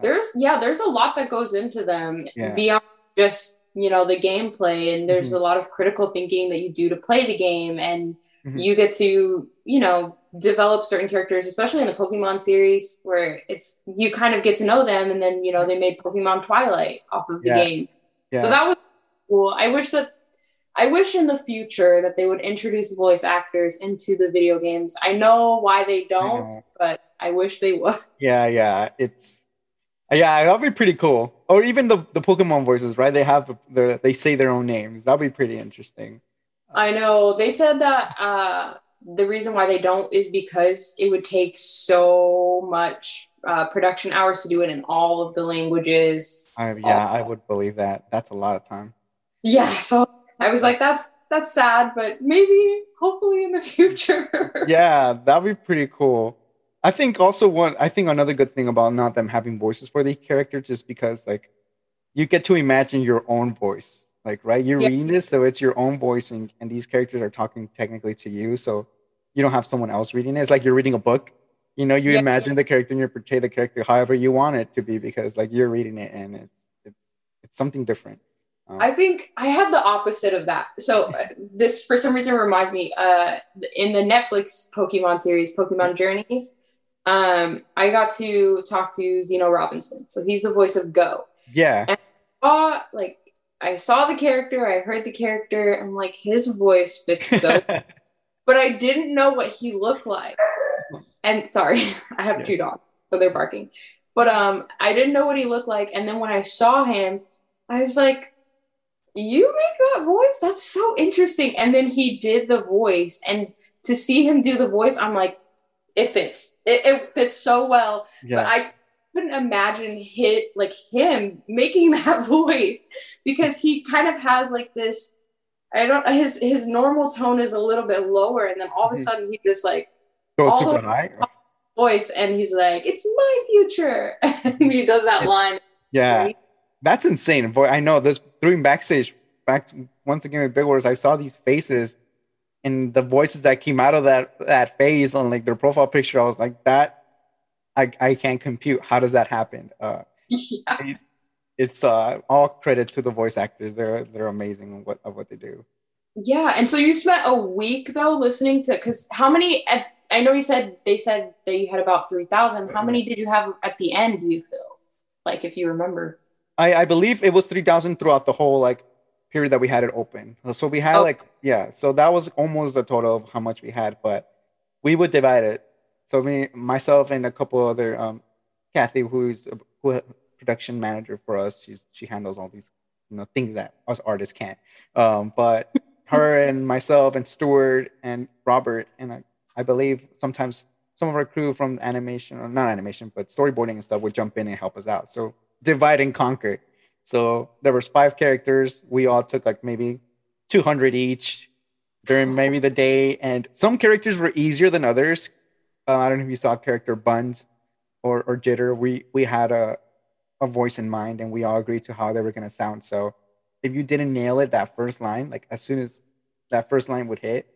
there's yeah, there's a lot that goes into them yeah. beyond just you know the gameplay, and there's mm-hmm. a lot of critical thinking that you do to play the game, and mm-hmm. you get to you know develop certain characters, especially in the Pokemon series, where it's you kind of get to know them, and then you know they made Pokemon Twilight off of the yeah. game. Yeah. So that was cool. I wish that I wish in the future that they would introduce voice actors into the video games. I know why they don't, but I wish they would. Yeah, yeah, it's yeah, that'd be pretty cool. Or even the, the Pokemon voices, right? They have their they say their own names. That'd be pretty interesting. I know. They said that uh, the reason why they don't is because it would take so much uh, production hours to do it in all of the languages. I, yeah, I would believe that. That's a lot of time. Yeah, so I was like, that's that's sad, but maybe hopefully in the future. yeah, that'd be pretty cool. I think also one I think another good thing about not them having voices for the characters just because like you get to imagine your own voice. Like, right? You're yeah. reading this, so it's your own voice and, and these characters are talking technically to you. So you don't have someone else reading it. It's like you're reading a book. You know, you yeah. imagine the character and you portray the character however you want it to be because like you're reading it and it's it's it's something different. Um, I think I had the opposite of that. So uh, this, for some reason, reminds me. Uh, in the Netflix Pokemon series, Pokemon Journeys, um, I got to talk to Zeno Robinson. So he's the voice of Goh. Yeah. And I saw like I saw the character, I heard the character, and like his voice fits so, but I didn't know what he looked like. And sorry, I have yeah. two dogs, so they're barking. But um, I didn't know what he looked like, and then when I saw him, I was like, you make that voice? That's so interesting. And then he did the voice, and to see him do the voice, I'm like, it fits. It, it fits so well. Yeah. But I couldn't imagine hit like him making that voice because he kind of has like this. I don't. His his normal tone is a little bit lower, and then all of a mm-hmm. sudden he just like goes super high voice, and he's like, "It's my future," and he does that line. Yeah, that's insane. Boy, I know this during backstage, back once again with Bit Wars, I saw these faces and the voices that came out of that that phase on like their profile picture. I was like, that I I can't compute. How does that happen? Uh, yeah. It, it's uh, all credit to the voice actors. They're they're amazing of what of what they do. Yeah, and so you spent a week though listening to because how many? At, I know you said they said that you had about three thousand. How many did you have at the end? Do you feel like if you remember? I, I believe it was 3000 throughout the whole like period that we had it open. So we had oh. like yeah, so that was almost the total of how much we had, but we would divide it. So me, myself, and a couple other um, Kathy, who's a, who production manager for us. She's she handles all these you know things that us artists can't. Um, but her and myself and Stuart and Robert and I, I believe sometimes some of our crew from animation or not animation but storyboarding and stuff would jump in and help us out. So divide and conquer. So there was five characters. We all took like maybe 200 each during maybe the day, and some characters were easier than others. Uh, I don't know if you saw character Buns or or Jitter. We we had a a voice in mind, and we all agreed to how they were gonna sound. So if you didn't nail it that first line, like as soon as that first line would hit,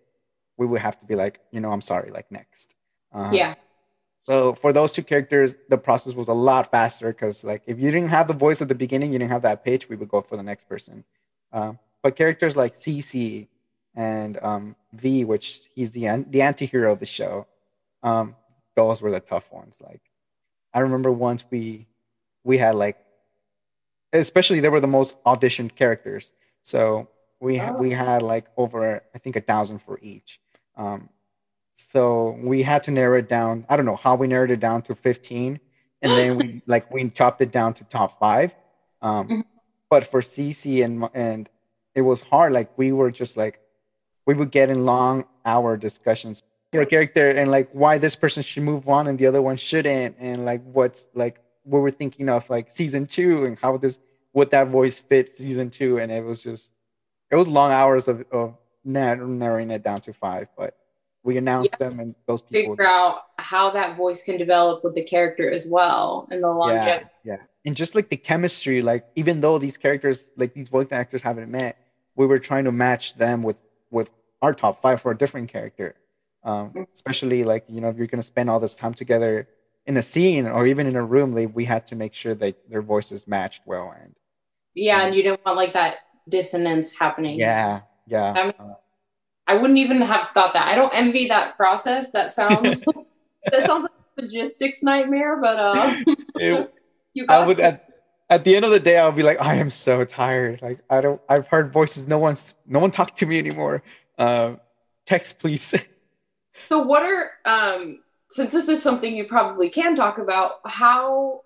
we would have to be like, you know, I'm sorry, like next. Uh, yeah. So for those two characters, the process was a lot faster because like if you didn't have the voice at the beginning, you didn't have that pitch, we would go for the next person. Um, but characters like CC and um, V, which he's the the anti-hero of the show, um, those were the tough ones. Like I remember once we we had like, especially they were the most auditioned characters. So we oh. we had like over I think a thousand for each. Um, so we had to narrow it down. I don't know how we narrowed it down to 15, and then we like we chopped it down to top five. Um, Mhm. but for CC and and it was hard. Like we were just like we would get in long hour discussions for a character and like why this person should move on and the other one shouldn't, and like what's like what we're thinking of like season two and how this would that voice fits season two, and it was just it was long hours of of narrowing it down to five, but we announced them and those people Figure out how that voice can develop with the character as well and the longevity. yeah, yeah. And just like the chemistry, like even though these characters, like these voice actors haven't met, we were trying to match them with with our top five for a different character. Um, Mhm. especially like you know if you're gonna spend all this time together in a scene or even in a room, like we had to make sure that their voices matched well. And Yeah, and you didn't want like that dissonance happening. yeah, yeah, I mean- uh, I wouldn't even have thought that. I don't envy that process. That sounds that sounds like a logistics nightmare, but uh it- you I would at, at the end of the day, I'll be like, I am so tired. Like I don't, I've heard voices. No one's, no one talked to me anymore. Uh, text, please. So what are um since this is something you probably can talk about, how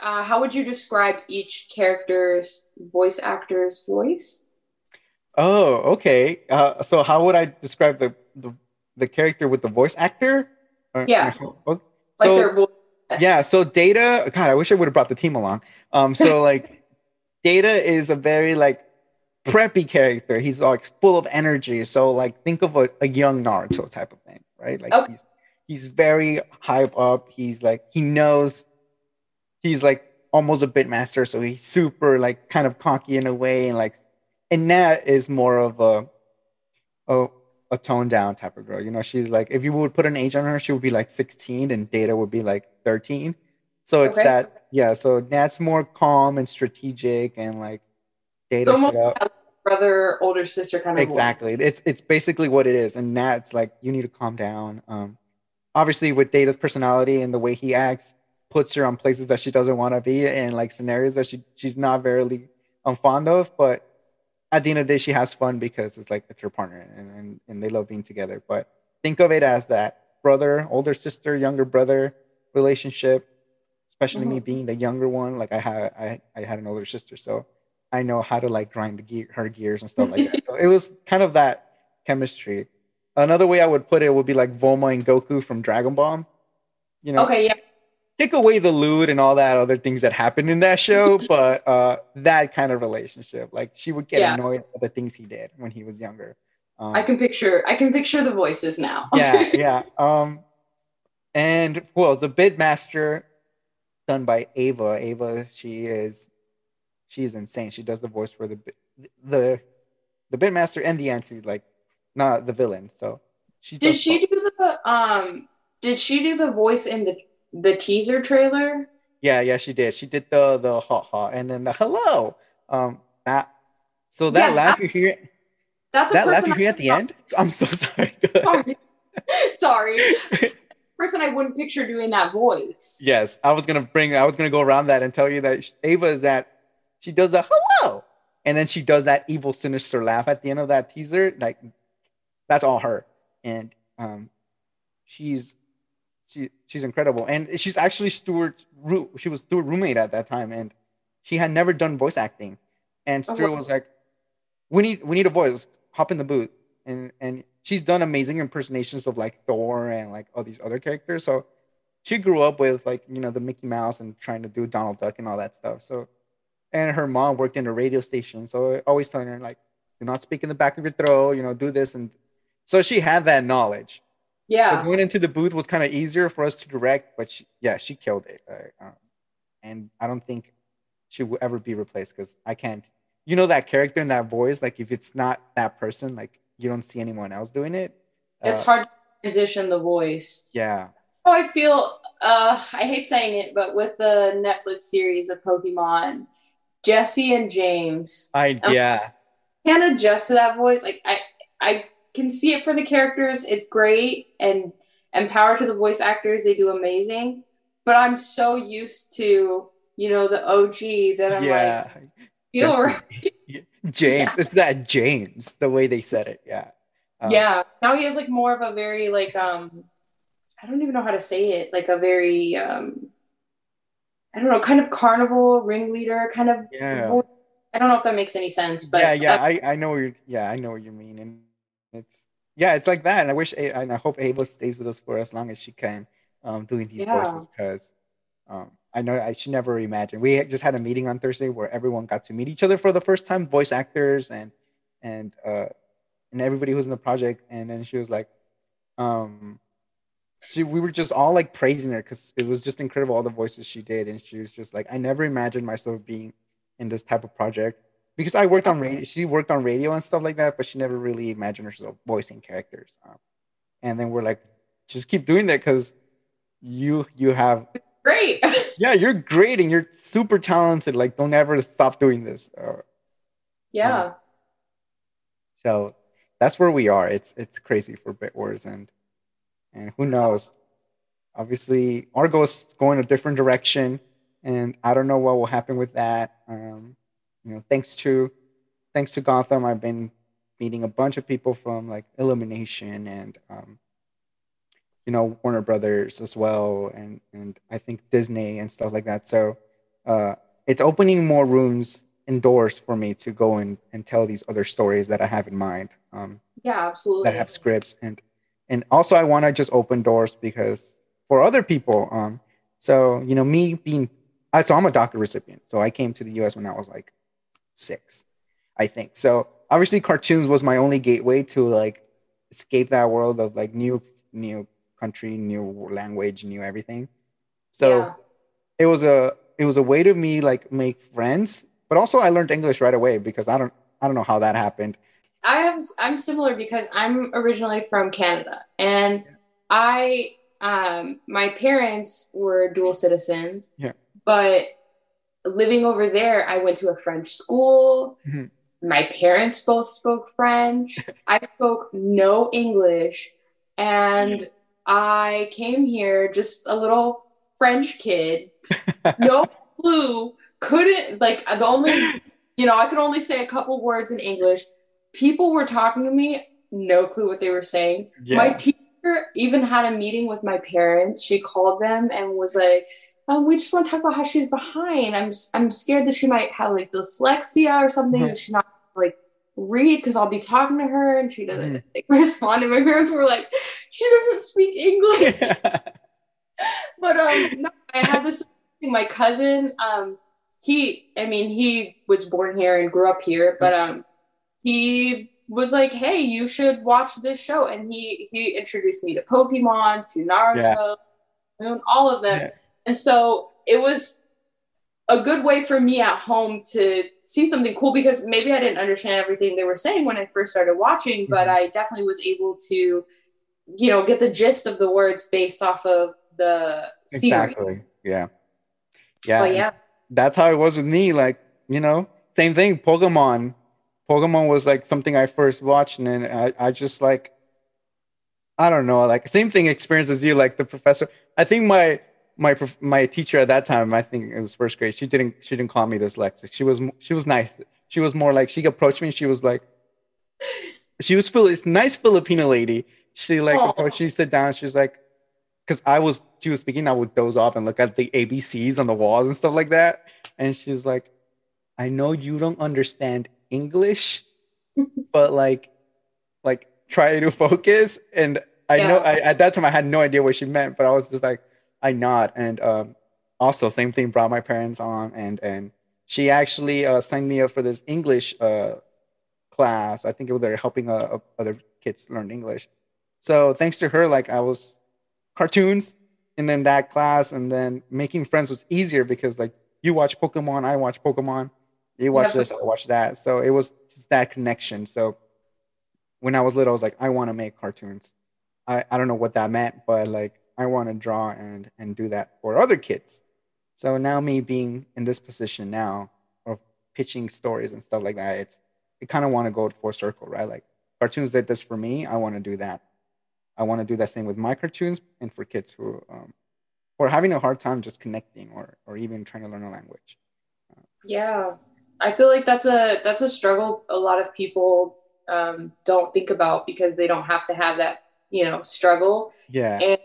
uh, how would you describe each character's voice actor's voice? Oh, okay. Uh, so how would I describe the, the the character with the voice actor? Uh, Yeah. okay. Like So their voice. yeah, so Data. God, I wish I would have brought the team along. Um, so like, Data is a very like preppy character. He's like full of energy. So like, think of a, a young Naruto type of thing, right? Like Okay. he's he's very hype up. He's like he knows. He's like almost a bit master, so he's super like kind of cocky in a way, and like, and Nat is more of a, a a toned down type of girl. You know, she's like if you would put an age on her, she would be like 16 and Data would be like 13. So it's Okay. that yeah, so Nat's more calm and strategic and like Data It's almost shit up. like brother, older sister kind of. Exactly. It's it's basically what it is. And Nat's like, you need to calm down. Um obviously with Data's personality and the way he acts puts her on places that she doesn't want to be and like scenarios that she she's not very um, fond of, but at the end of the day she has fun because it's like it's her partner and, and, and they love being together. But think of it as that brother, older sister, younger brother relationship, especially me Mhm. being the younger one. Like I had I, I had an older sister, so I know how to like grind gear, her gears and stuff like that. So it was kind of that chemistry. Another way I would put it would be like Bulma and Goku from Dragon Ball. You know, Okay, yeah. Take away the lewd and all that other things that happened in that show, but uh, that kind of relationship, like she would get Yeah. annoyed at the things he did when he was younger. Um, I can picture I can picture the voices now. yeah, yeah. Um, and well, the Bit Master done by Ava. Ava, she is, she's insane. She does the voice for the the the Bit Master and the anti, like not the villain. So she Did she do the um did she do the voice in the the teaser trailer? Yeah, yeah, she did. She did the the ha ha and then the hello. Um, that so that Yeah, laugh that- you hear That's a that laugh you hear at the end. I'm so sorry. Sorry. Sorry. person I wouldn't picture doing that voice. Yes, I was gonna bring. I was gonna go around that and tell you that Ava is that she does a hello, and then she does that evil, sinister laugh at the end of that teaser. Like that's all her, and um, she's she she's incredible, and she's actually Stuart's roo- She was Stuart roommate at that time, and she had never done voice acting, and Oh, Stuart wow. was like, "We need we need a voice. Hop in the booth." And and she's done amazing impersonations of like Thor and like all these other characters. So she grew up with like you know the Mickey Mouse and trying to do Donald Duck and all that stuff. So and her mom worked in a radio station, so always telling her like, do not speak in the back of your throat, you know, do this and so she had that knowledge. So Yeah. going into the booth was kind of easier for us to direct, but she, yeah, she killed it. Uh, um, and I don't think she will ever be replaced because I can't. You know that character and that voice. Like if it's not that person, like you don't see anyone else doing it. It's Uh, hard to transition the voice. Yeah, Oh, I feel uh I hate saying it, but with the Netflix series of Pokemon, Jesse and James I Um, yeah. can't adjust to that voice. Like I I can see it for the characters, it's great and and power to the voice actors, they do amazing. But I'm so used to, you know, the OG that I'm like, yeah. feel Jesse. right. James. Yeah. It's that James, the way they said it. Yeah. Um, yeah. Now he has like more of a very like um I don't even know how to say it, like a very um I don't know, kind of carnival ringleader kind of. Yeah. voice. I don't know if that makes any sense, but yeah, yeah, uh, I, I know you're, yeah, I know what you mean, and it's yeah, it's like that. And I wish, and I hope Ava stays with us for as long as she can, um, doing these Yeah. voices because, um, I know I should never imagine. We just had a meeting on Thursday where everyone got to meet each other for the first time, voice actors and and uh and everybody who's in the project. And then she was like, um, she we were just all like praising her because it was just incredible all the voices she did, and she was just like, I never imagined myself being in this type of project because I worked on radio. She worked on radio and stuff like that, but she never really imagined herself voicing characters. Um, and then we're like, just keep doing that because you you have great. yeah you're great and you're super talented. Like don't ever stop doing this. Uh, yeah. so that's where we are. It's it's crazy for Bit Wars and and who knows. Obviously, Argo's going a different direction, and I don't know what will happen with that. Um, you know, thanks to thanks to Gotham, I've been meeting a bunch of people from like Illumination and um, you know Warner Brothers as well, and and I think Disney and stuff like that. So uh, it's opening more rooms and doors for me to go and, and tell these other stories that I have in mind. Um, Yeah, absolutely. that have scripts and and also I want to just open doors because for other people um so you know me being I so I'm a DACA recipient so I came to the US when I was like 6 I think so obviously cartoons was my only gateway to like escape that world of like new new country new language new everything so Yeah. it was a it was a way to me like make friends but also I learned English right away because I don't I don't know how that happened I have I'm similar because I'm originally from Canada and I um my parents were dual citizens. Yeah. But living over there, I went to a French school. Mhm. My parents both spoke French. I spoke no English and I came here just a little French kid, no clue, couldn't like the only you know, I could only say a couple words in English. People were talking to me, no clue what they were saying. My teacher even had a meeting with my parents. She called them and was like, oh, we just want to talk about how she's behind. I'm I'm scared that she might have like dyslexia or something. Mhm. That she's not like read because I'll be talking to her and she doesn't respond. And my parents were like, she doesn't speak English. but um no, I had this my cousin um he I mean he was born here and grew up here but um he was like hey you should watch this show and he he introduced me to Pokemon to Naruto Moon all of them Yeah. And so it was a good way for me at home to see something cool because maybe I didn't understand everything they were saying when I first started watching but Mhm. I definitely was able to you know get the gist of the words based off of the series exactly yeah yeah but yeah that's how it was with me. Like, you know, same thing. Pokemon. Pokemon was like something I first watched, and then I, I just like, I don't know, like same thing experience as you. Like the professor, I think my my my teacher at that time, I think it was first grade. She didn't she didn't call me dyslexic. She was she was nice. She was more like she approached me. and She was like, she was. It's nice Filipino lady. She like approached. She sat down. She's like, because I was she was speaking, I would doze off and look at the ABCs on the walls and stuff like that. And she's like, I know you don't understand English, but like, like try to focus. And I know I, at that time I had no idea what she meant, but I was just like, I nod. And um, also same thing brought my parents on, and and she actually uh, signed me up for this English uh, class. I think it was they're helping uh, other kids learn English. So thanks to her, like I was cartoons and then that class and then making friends was easier because like you watch Pokemon, I watch Pokemon, you watch this, I watch that. So it was just that connection. So when I was little, I was like, I want to make cartoons. I, I don't know what that meant, but like I want to draw and and do that for other kids. So now me being in this position now of pitching stories and stuff like that, it's I kind of want to go full circle, right? Like cartoons did this for me, I want to do that. I want to do that same with my cartoons and for kids who um, who are having a hard time just connecting or or even trying to learn a language. Yeah, I feel like that's a that's a struggle a lot of people um, don't think about because they don't have to have that you know struggle. Yeah, And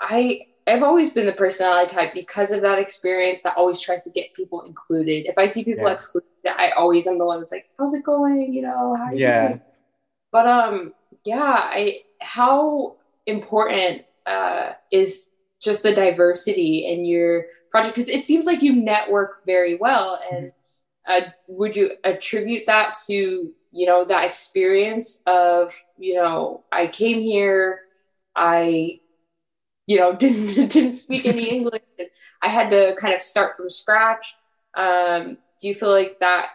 I I've always been the personality type because of that experience that always tries to get people included. If I see people yeah. excluded, I always am the one that's like, "How's it going?" You know, how yeah. Doing? But um, yeah, I how important uh, is just the diversity in your project because it seems like you network very well and uh, would you attribute that to you know that experience of you know i came here i you know didn't didn't speak any english. I had to kind of start from scratch. Um, do you feel like that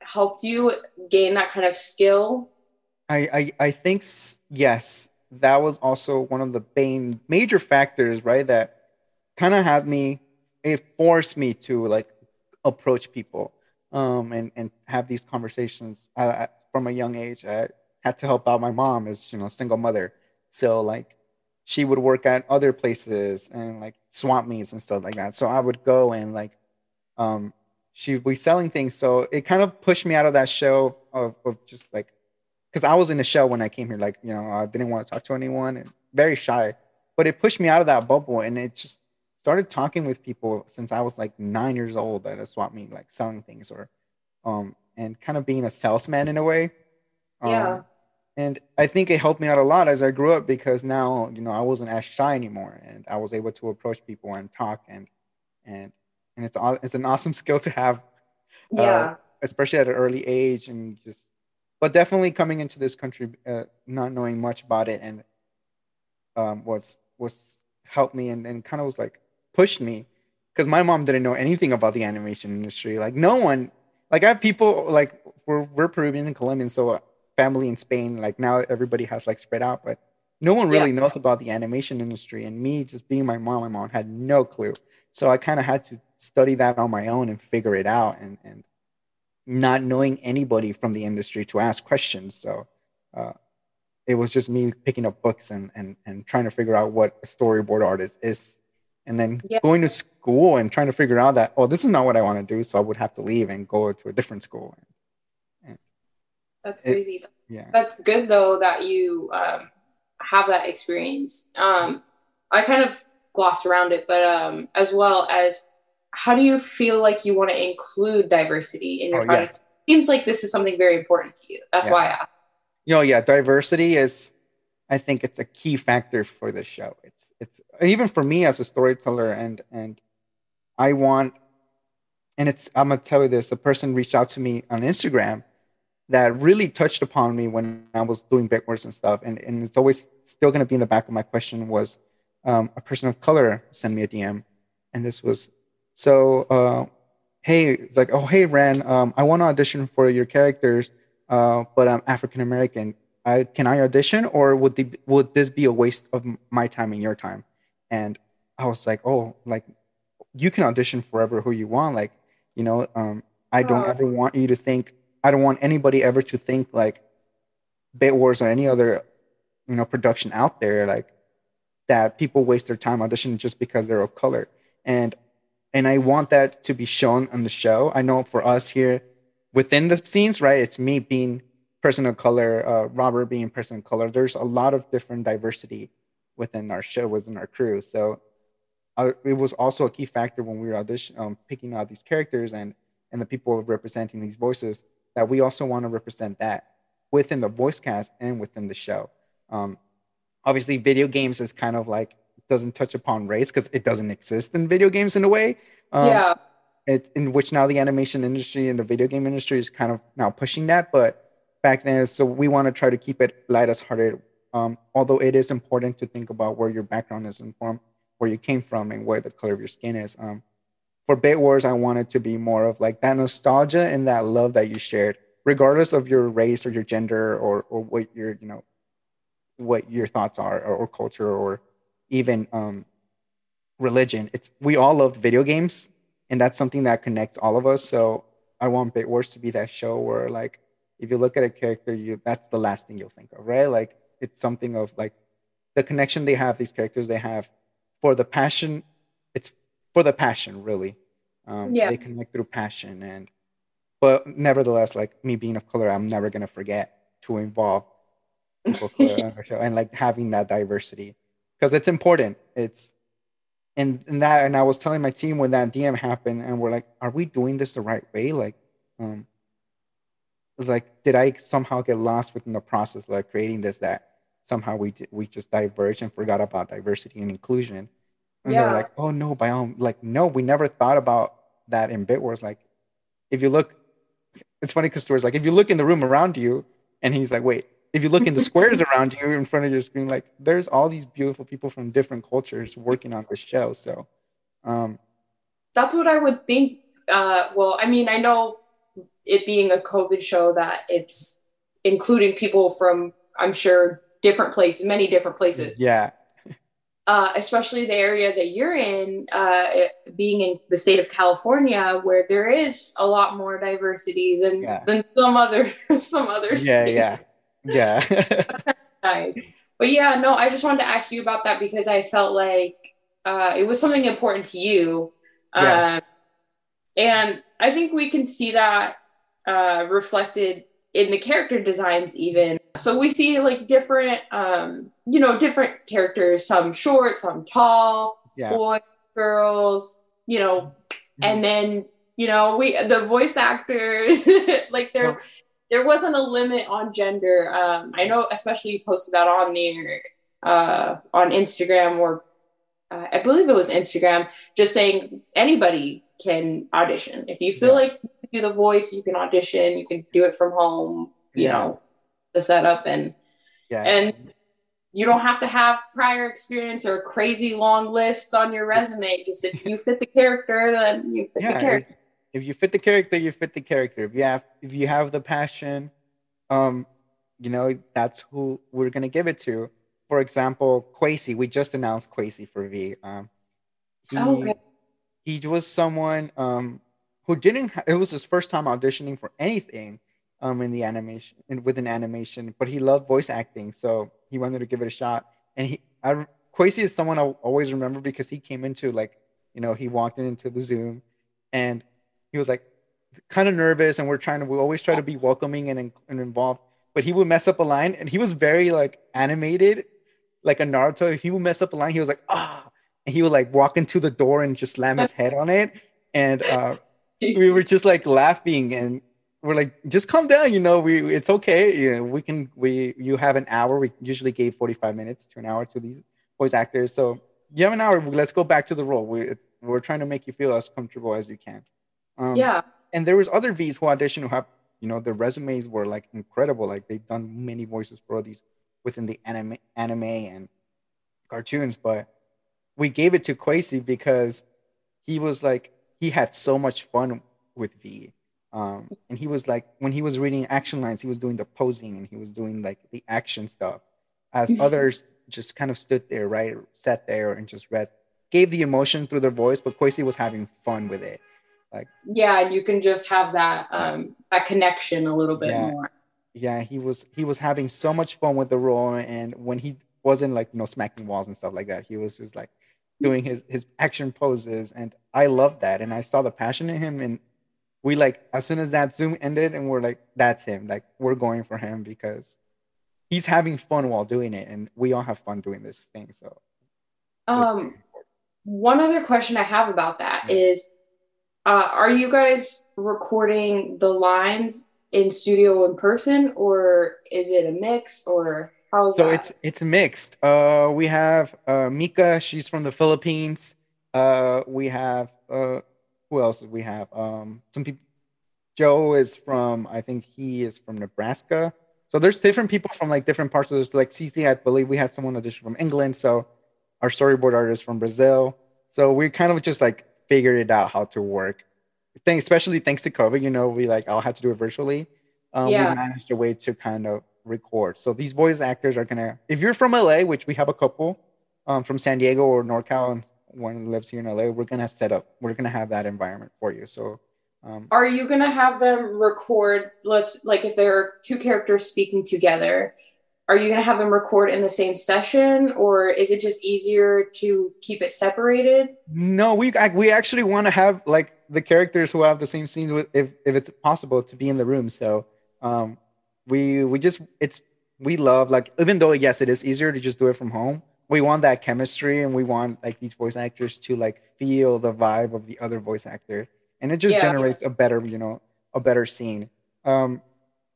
helped you gain that kind of skill? I i, I think yes. That was also one of the main major factors right that kind of had me it forced me to like approach people um, and and have these conversations. Uh, from a young age. I had to help out my mom as you know single mother, so like she would work at other places and like swamp meets and stuff like that. So I would go and like um, she would be selling things. So it kind of pushed me out of that show of, of just like because I was in a show when I came here. Like you know I didn't want to talk to anyone and very shy, but it pushed me out of that bubble and it just started talking with people since I was like nine years old at a swap meet, like selling things or, um, and kind of being a salesman in a way. Um, yeah. And I think it helped me out a lot as I grew up because now, you know, I wasn't as shy anymore and I was able to approach people and talk and, and, and it's, it's an awesome skill to have. Uh, yeah. Uh, especially at an early age and just, but definitely coming into this country, uh, not knowing much about it and, um, was, was helped me and, and kind of was like, pushed me because my mom didn't know anything about the animation industry. Like no one, like I have people like we're we're Peruvian and Colombian, so uh, family in Spain. Like now everybody has like spread out, but no one really yeah. knows about the animation industry. And me just being my mom, my mom had no clue. So I kind of had to study that on my own and figure it out, and and not knowing anybody from the industry to ask questions. So. Uh, it was just me picking up books and, and, and trying to figure out what a storyboard artist is and then yeah. going to school and trying to figure out that oh this is not what i want to do so i would have to leave and go to a different school that's crazy it, yeah that's good though that you um, have that experience um, i kind of glossed around it but um, as well as how do you feel like you want to include diversity in your oh, project yes. seems like this is something very important to you that's yeah. why i asked. you know yeah diversity is I think it's a key factor for the show. It's it's even for me as a storyteller and and I want and it's I'm gonna tell you this, the person reached out to me on Instagram that really touched upon me when I was doing Bitwars and stuff. And and it's always still gonna be in the back of my question was um, a person of color sent me a DM and this was so uh, hey it's like oh hey Ren um, I want to audition for your characters uh, but I'm African American I, can I audition or would the, would this be a waste of my time and your time? And I was like, oh, like you can audition forever who you want. Like, you know, um, I don't ever want you to think, I don't want anybody ever to think like Bit Wars or any other, you know, production out there, like that people waste their time auditioning just because they're of color. And, and I want that to be shown on the show. I know for us here within the scenes, right? It's me being person of color, uh, Robert being person of color. There's a lot of different diversity within our show, within our crew. So uh, it was also a key factor when we were audition, um, picking out these characters and and the people representing these voices that we also want to represent that within the voice cast and within the show. Um, obviously, video games is kind of like doesn't touch upon race because it doesn't exist in video games in a way. Um, yeah. It, in which now the animation industry and the video game industry is kind of now pushing that, but back then. So we want to try to keep it light as hearted. Um, although it is important to think about where your background is informed, where you came from, and where the color of your skin is. Um, for Bit Wars, I wanted to be more of like that nostalgia and that love that you shared, regardless of your race or your gender or or what your you know what your thoughts are or, or culture or even um, religion. It's we all love video games, and that's something that connects all of us. So I want Bit Wars to be that show where like if you look at a character, you that's the last thing you'll think of, right? Like it's something of like the connection they have, these characters they have for the passion. It's for the passion, really. Um, yeah. They connect through passion, and but nevertheless, like me being of color, I'm never gonna forget to involve people color on show and like having that diversity because it's important. It's and, and that and I was telling my team when that DM happened, and we're like, are we doing this the right way? Like, um, it's like, did I somehow get lost within the process, like creating this that somehow we we just diverged and forgot about diversity and inclusion? And yeah. they're like, oh no, by all like no, we never thought about that in Bit Wars. Like, if you look, it's funny because Stuart's like, if you look in the room around you, and he's like, wait, if you look in the squares around you in front of your screen, like there's all these beautiful people from different cultures working on this show. So um that's what I would think. Uh well, I mean, I know it being a COVID show that it's including people from I'm sure different places, many different places. Yeah. Uh, especially the area that you're in, uh, being in the state of California, where there is a lot more diversity than yeah. than some other some other yeah. Yeah, yeah. nice. But yeah, no, I just wanted to ask you about that because I felt like uh, it was something important to you. Yeah. Uh, and I think we can see that uh, reflected in the character designs, even. So we see like different, um, you know, different characters, some short, some tall, yeah. boys, girls, you know, mm-hmm. and then, you know, we, the voice actors, like there, there wasn't a limit on gender. Um, I know, especially you posted that on there uh, on Instagram or uh, I believe it was Instagram, just saying anybody can audition. If you feel yeah. like do the voice, you can audition. You can do it from home. You yeah. know, the setup and yeah. and you don't have to have prior experience or a crazy long list on your resume. Just if you fit the character, then you fit yeah, the character if you fit the character, you fit the character. If you have if you have the passion, um, you know, that's who we're gonna give it to. For example, Quasi, we just announced Quasi for V. Um, he, oh, okay. he was someone um, who didn't. it was his first time auditioning for anything um, in the animation, and with an animation, but he loved voice acting, so he wanted to give it a shot. And he, I, Quasi is someone I always remember because he came into like, you know, he walked into the Zoom, and he was like kind of nervous and we're trying to we always try to be welcoming and, and involved but he would mess up a line and he was very like animated like a naruto if he would mess up a line he was like ah and he would like walk into the door and just slam his head on it and uh we were just like laughing and we're like just calm down you know we it's okay you know we can we you have an hour we usually gave 45 minutes to an hour to these voice actors so you have an hour let's go back to the role we, we're trying to make you feel as comfortable as you can um, yeah. And there was other V's who auditioned who have, you know, their resumes were like incredible. Like they've done many voices for these within the anime, anime and cartoons. But we gave it to Quasi because he was like he had so much fun with V. Um, and he was like when he was reading action lines, he was doing the posing and he was doing like the action stuff, as others just kind of stood there, right, sat there and just read, gave the emotion through their voice, but Quasi was having fun with it. Like yeah, you can just have that um that connection a little bit yeah. more. Yeah, he was he was having so much fun with the role, and when he wasn't like you know smacking walls and stuff like that, he was just like doing his his action poses, and I loved that, and I saw the passion in him, and we like as soon as that Zoom ended, and we're like, that's him, like we're going for him because he's having fun while doing it, and we all have fun doing this thing. So, um, one other question I have about that yeah. is uh, are you guys recording the lines in studio in person, or is it a mix, or how's so that? it's it's mixed. Uh, we have uh, Mika. She's from the Philippines. Uh, we have uh, who else? We have um, some people. Joe is from. I think he is from Nebraska. So there's different people from like different parts of this. Like CC, I believe we had someone audition from England. So our storyboard artist from Brazil. So we kind of just like figured it out how to work. Thanks, especially thanks to COVID, you know, we like all had to do it virtually. Um, yeah. We managed a way to kind of record. So these voice actors are gonna, if you're from LA, which we have a couple um, from San Diego or NorCal, and one lives here in LA, we're gonna set up, we're gonna have that environment for you. So um, are you gonna have them record? Let's like if there are two characters speaking together, are you to have them record in the same session or is it just easier to keep it separated no we we actually want to have like the characters who have the same scene with if, if it's possible to be in the room so um we we just it's we love like even though yes it is easier to just do it from home we want that chemistry and we want like these voice actors to like feel the vibe of the other voice actor and it just Yeah. generates a better you know a better scene um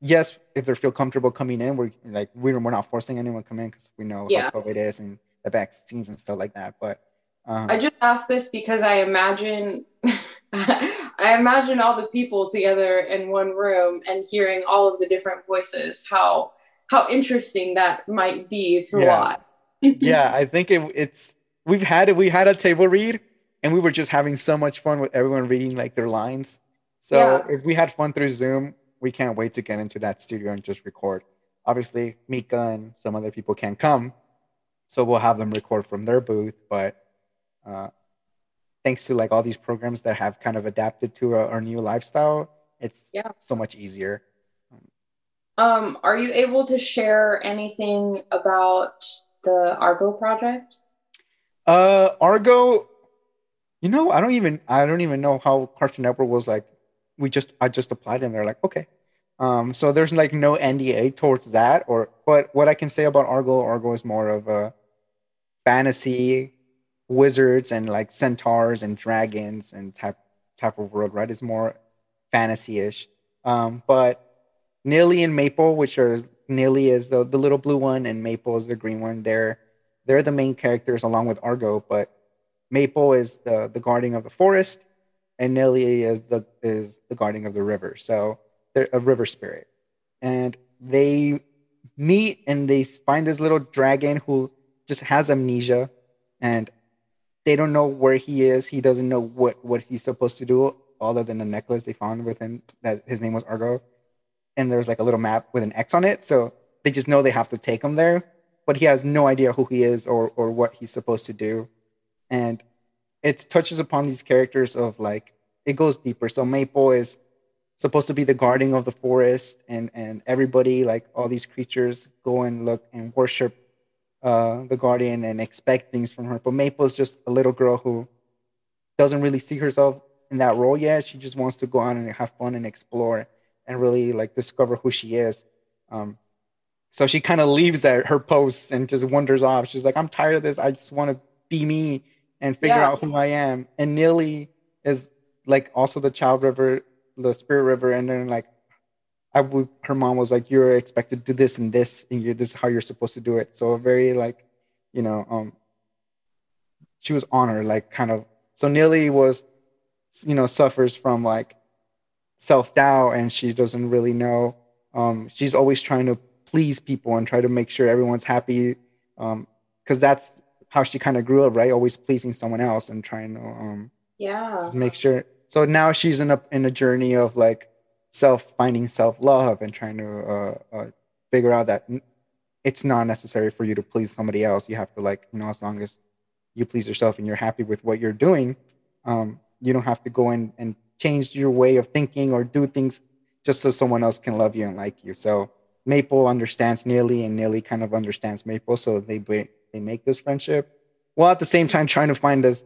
yes if they feel comfortable coming in we're like we're, we're not forcing anyone to come in because we know Yeah. how covid is and the vaccines and stuff like that but um I just asked this because I imagine I imagine all the people together in one room and hearing all of the different voices. How how interesting that might be to Yeah. watch. yeah i think it, it's we've had it we had a table read and we were just having so much fun with everyone reading like their lines so Yeah. if we had fun through zoom we can't wait to get into that studio and just record obviously mika and some other people can't come so we'll have them record from their booth but uh, thanks to like all these programs that have kind of adapted to our, our new lifestyle it's Yeah. so much easier Um, are you able to share anything about the Argo project? Uh, Argo. You know, I don't even I don't even know how Cartoon Network was like. We just I just applied and they're like okay. Um, so there's like no NDA towards that, or but what I can say about Argo, Argo is more of a fantasy, wizards and like centaurs and dragons and type type of world, right? It's more fantasy-ish. Um, but Nilly and Maple, which are Nilly is the, the little blue one and Maple is the green one, they're they're the main characters along with Argo, but Maple is the the guardian of the forest, and Nilly is the is the guardian of the river. So they're a river spirit, and they meet and they find this little dragon who just has amnesia, and they don't know where he is. He doesn't know what what he's supposed to do, other than the necklace they found with him that his name was Argo, and there's like a little map with an X on it. So they just know they have to take him there but he has no idea who he is or or what he's supposed to do and it touches upon these characters of like it goes deeper so maple is supposed to be the guardian of the forest and and everybody like all these creatures go and look and worship uh the guardian and expect things from her but maple is just a little girl who doesn't really see herself in that role yet she just wants to go out and have fun and explore and really like discover who she is um so she kind of leaves that her post and just wanders off. She's like, I'm tired of this. I just want to be me and figure Yeah. out who I am. And Nilly is like also the child river, the spirit river. And then like, I would, her mom was like, you're expected to do this and this, and this is how you're supposed to do it. So very like, you know, um, she was on her, like kind of. So Nilly was, you know, suffers from like self doubt, and she doesn't really know. Um, she's always trying to please people and try to make sure everyone's happy, um, because that's how she kind of grew up, right? Always pleasing someone else and trying to um Yeah. make sure. So now she's in a in a journey of like self finding self love and trying to uh, uh, figure out that it's not necessary for you to please somebody else. You have to like you know as long as you please yourself and you're happy with what you're doing, um, you don't have to go in and change your way of thinking or do things just so someone else can love you and like you. So Maple understands Neely and Neely kind of understands Maple, so they they make this friendship while at the same time trying to find this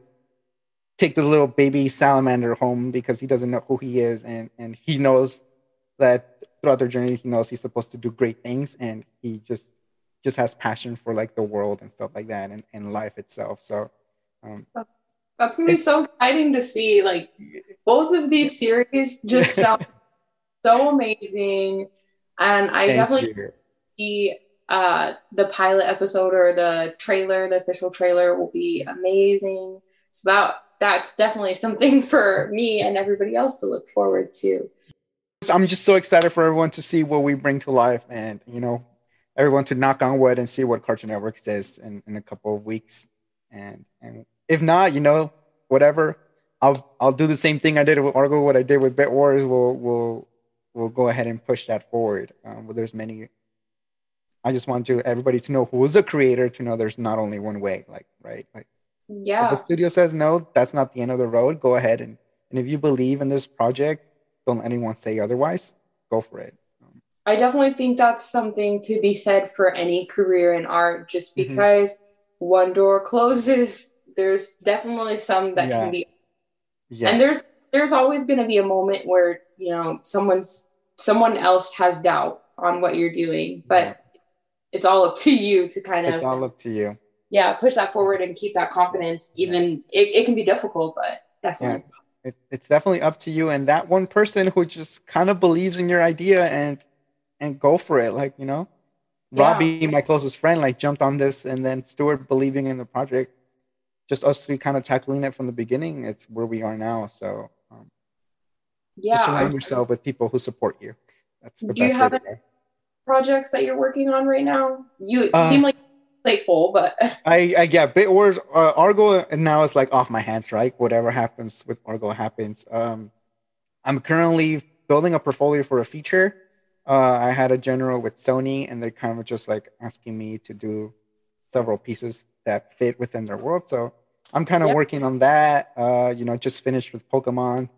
take this little baby salamander home because he doesn't know who he is and and he knows that throughout their journey he knows he's supposed to do great things and he just just has passion for like the world and stuff like that and, and life itself so um That's gonna be so exciting to see. Like both of these series just sound so amazing. And I definitely you. see uh the pilot episode or the trailer, the official trailer will be amazing. So that that's definitely something for me and everybody else to look forward to. i'm just so excited for everyone to see what we bring to life and you know everyone to knock on wood and see what cartoon network says in, in a couple of weeks. And and if not you know whatever. I'll i'll do the same thing i did with argo what i did with bit wars. We'll we'll we'll go ahead and push that forward. Um, well there's many. I just want to everybody to know who is a creator to know there's not only one way like right? Like if Yeah. the studio says no that's not the end of the road go ahead and and if you believe in this project don't let anyone say otherwise go for it I definitely think that's something to be said for any career in art, just Mhm. because one door closes, there's definitely some that Yeah. can be yeah and there's there's always going to be a moment where you know someone's someone else has doubt on what you're doing but Yeah. it's all up to you to kind of. it's all up to you yeah push that forward and keep that confidence even it, it can be difficult but definitely. Yeah. It, it's definitely up to you and that one person who just kind of believes in your idea and and go for it like you know? Yeah. robbie my closest friend like jumped on this and then stuart believing in the project. Just us three kind of tackling it from the beginning it's where we are now so um, yeah. just surround yourself with people who support you. That's the do best you have projects that you're working on right now? You uh, seem like playful, but I, I yeah, Bit Wars uh, Argo and now is like off my hands, right? Whatever happens with Argo happens. Um, I'm currently building a portfolio for a feature. Uh, I had a general with Sony, and they're kind of just like asking me to do several pieces that fit within their world. So I'm kind of yep. working on that. Uh, you know, just finished with Pokemon.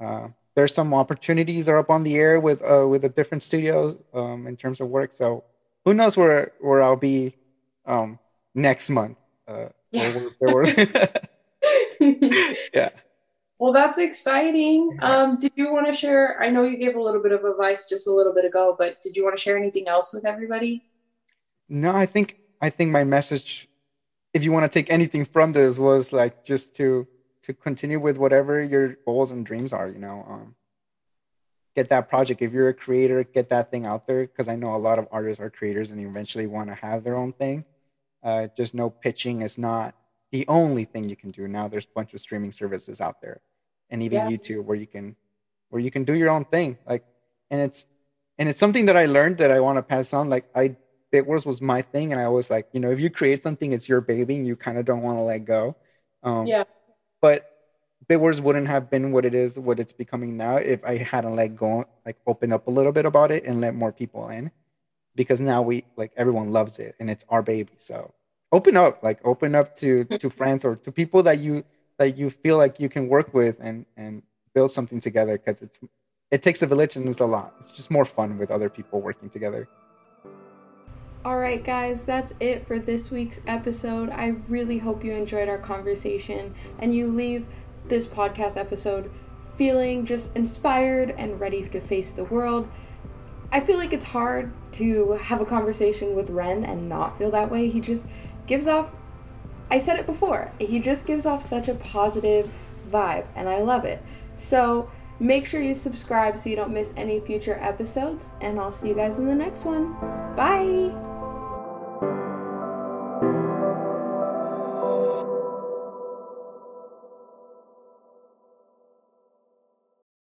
Uh, there's some opportunities are up on the air with uh, with a different studios um, in terms of work. So who knows where where I'll be um, next month. Uh, yeah. Were, yeah. Well, that's exciting. Um, did you want to share? I know you gave a little bit of advice just a little bit ago, but did you want to share anything else with everybody? No, I think I think my message, if you want to take anything from this, was like just to to continue with whatever your goals and dreams are. You know, um, get that project. If you're a creator, get that thing out there because I know a lot of artists are creators and eventually want to have their own thing. Uh, just know pitching is not the only thing you can do. Now there's a bunch of streaming services out there, and even yeah. YouTube where you can where you can do your own thing. Like, and it's and it's something that I learned that I want to pass on. Like, I Bitwars was my thing, and I was like, you know, if you create something, it's your baby, and you kind of don't want to let go. Um, yeah. But Bitwars wouldn't have been what it is, what it's becoming now, if I hadn't let go, like open up a little bit about it and let more people in because now we like everyone loves it and it's our baby. So open up, like open up to to friends or to people that you that you feel like you can work with and and build something together because it's it takes a village and it's a lot. It's just more fun with other people working together. All right, guys, that's it for this week's episode. I really hope you enjoyed our conversation and you leave this podcast episode feeling just inspired and ready to face the world. I feel like it's hard to have a conversation with Ren and not feel that way. He just gives off, I said it before, he just gives off such a positive vibe, and I love it. So make sure you subscribe so you don't miss any future episodes, and I'll see you guys in the next one. Bye!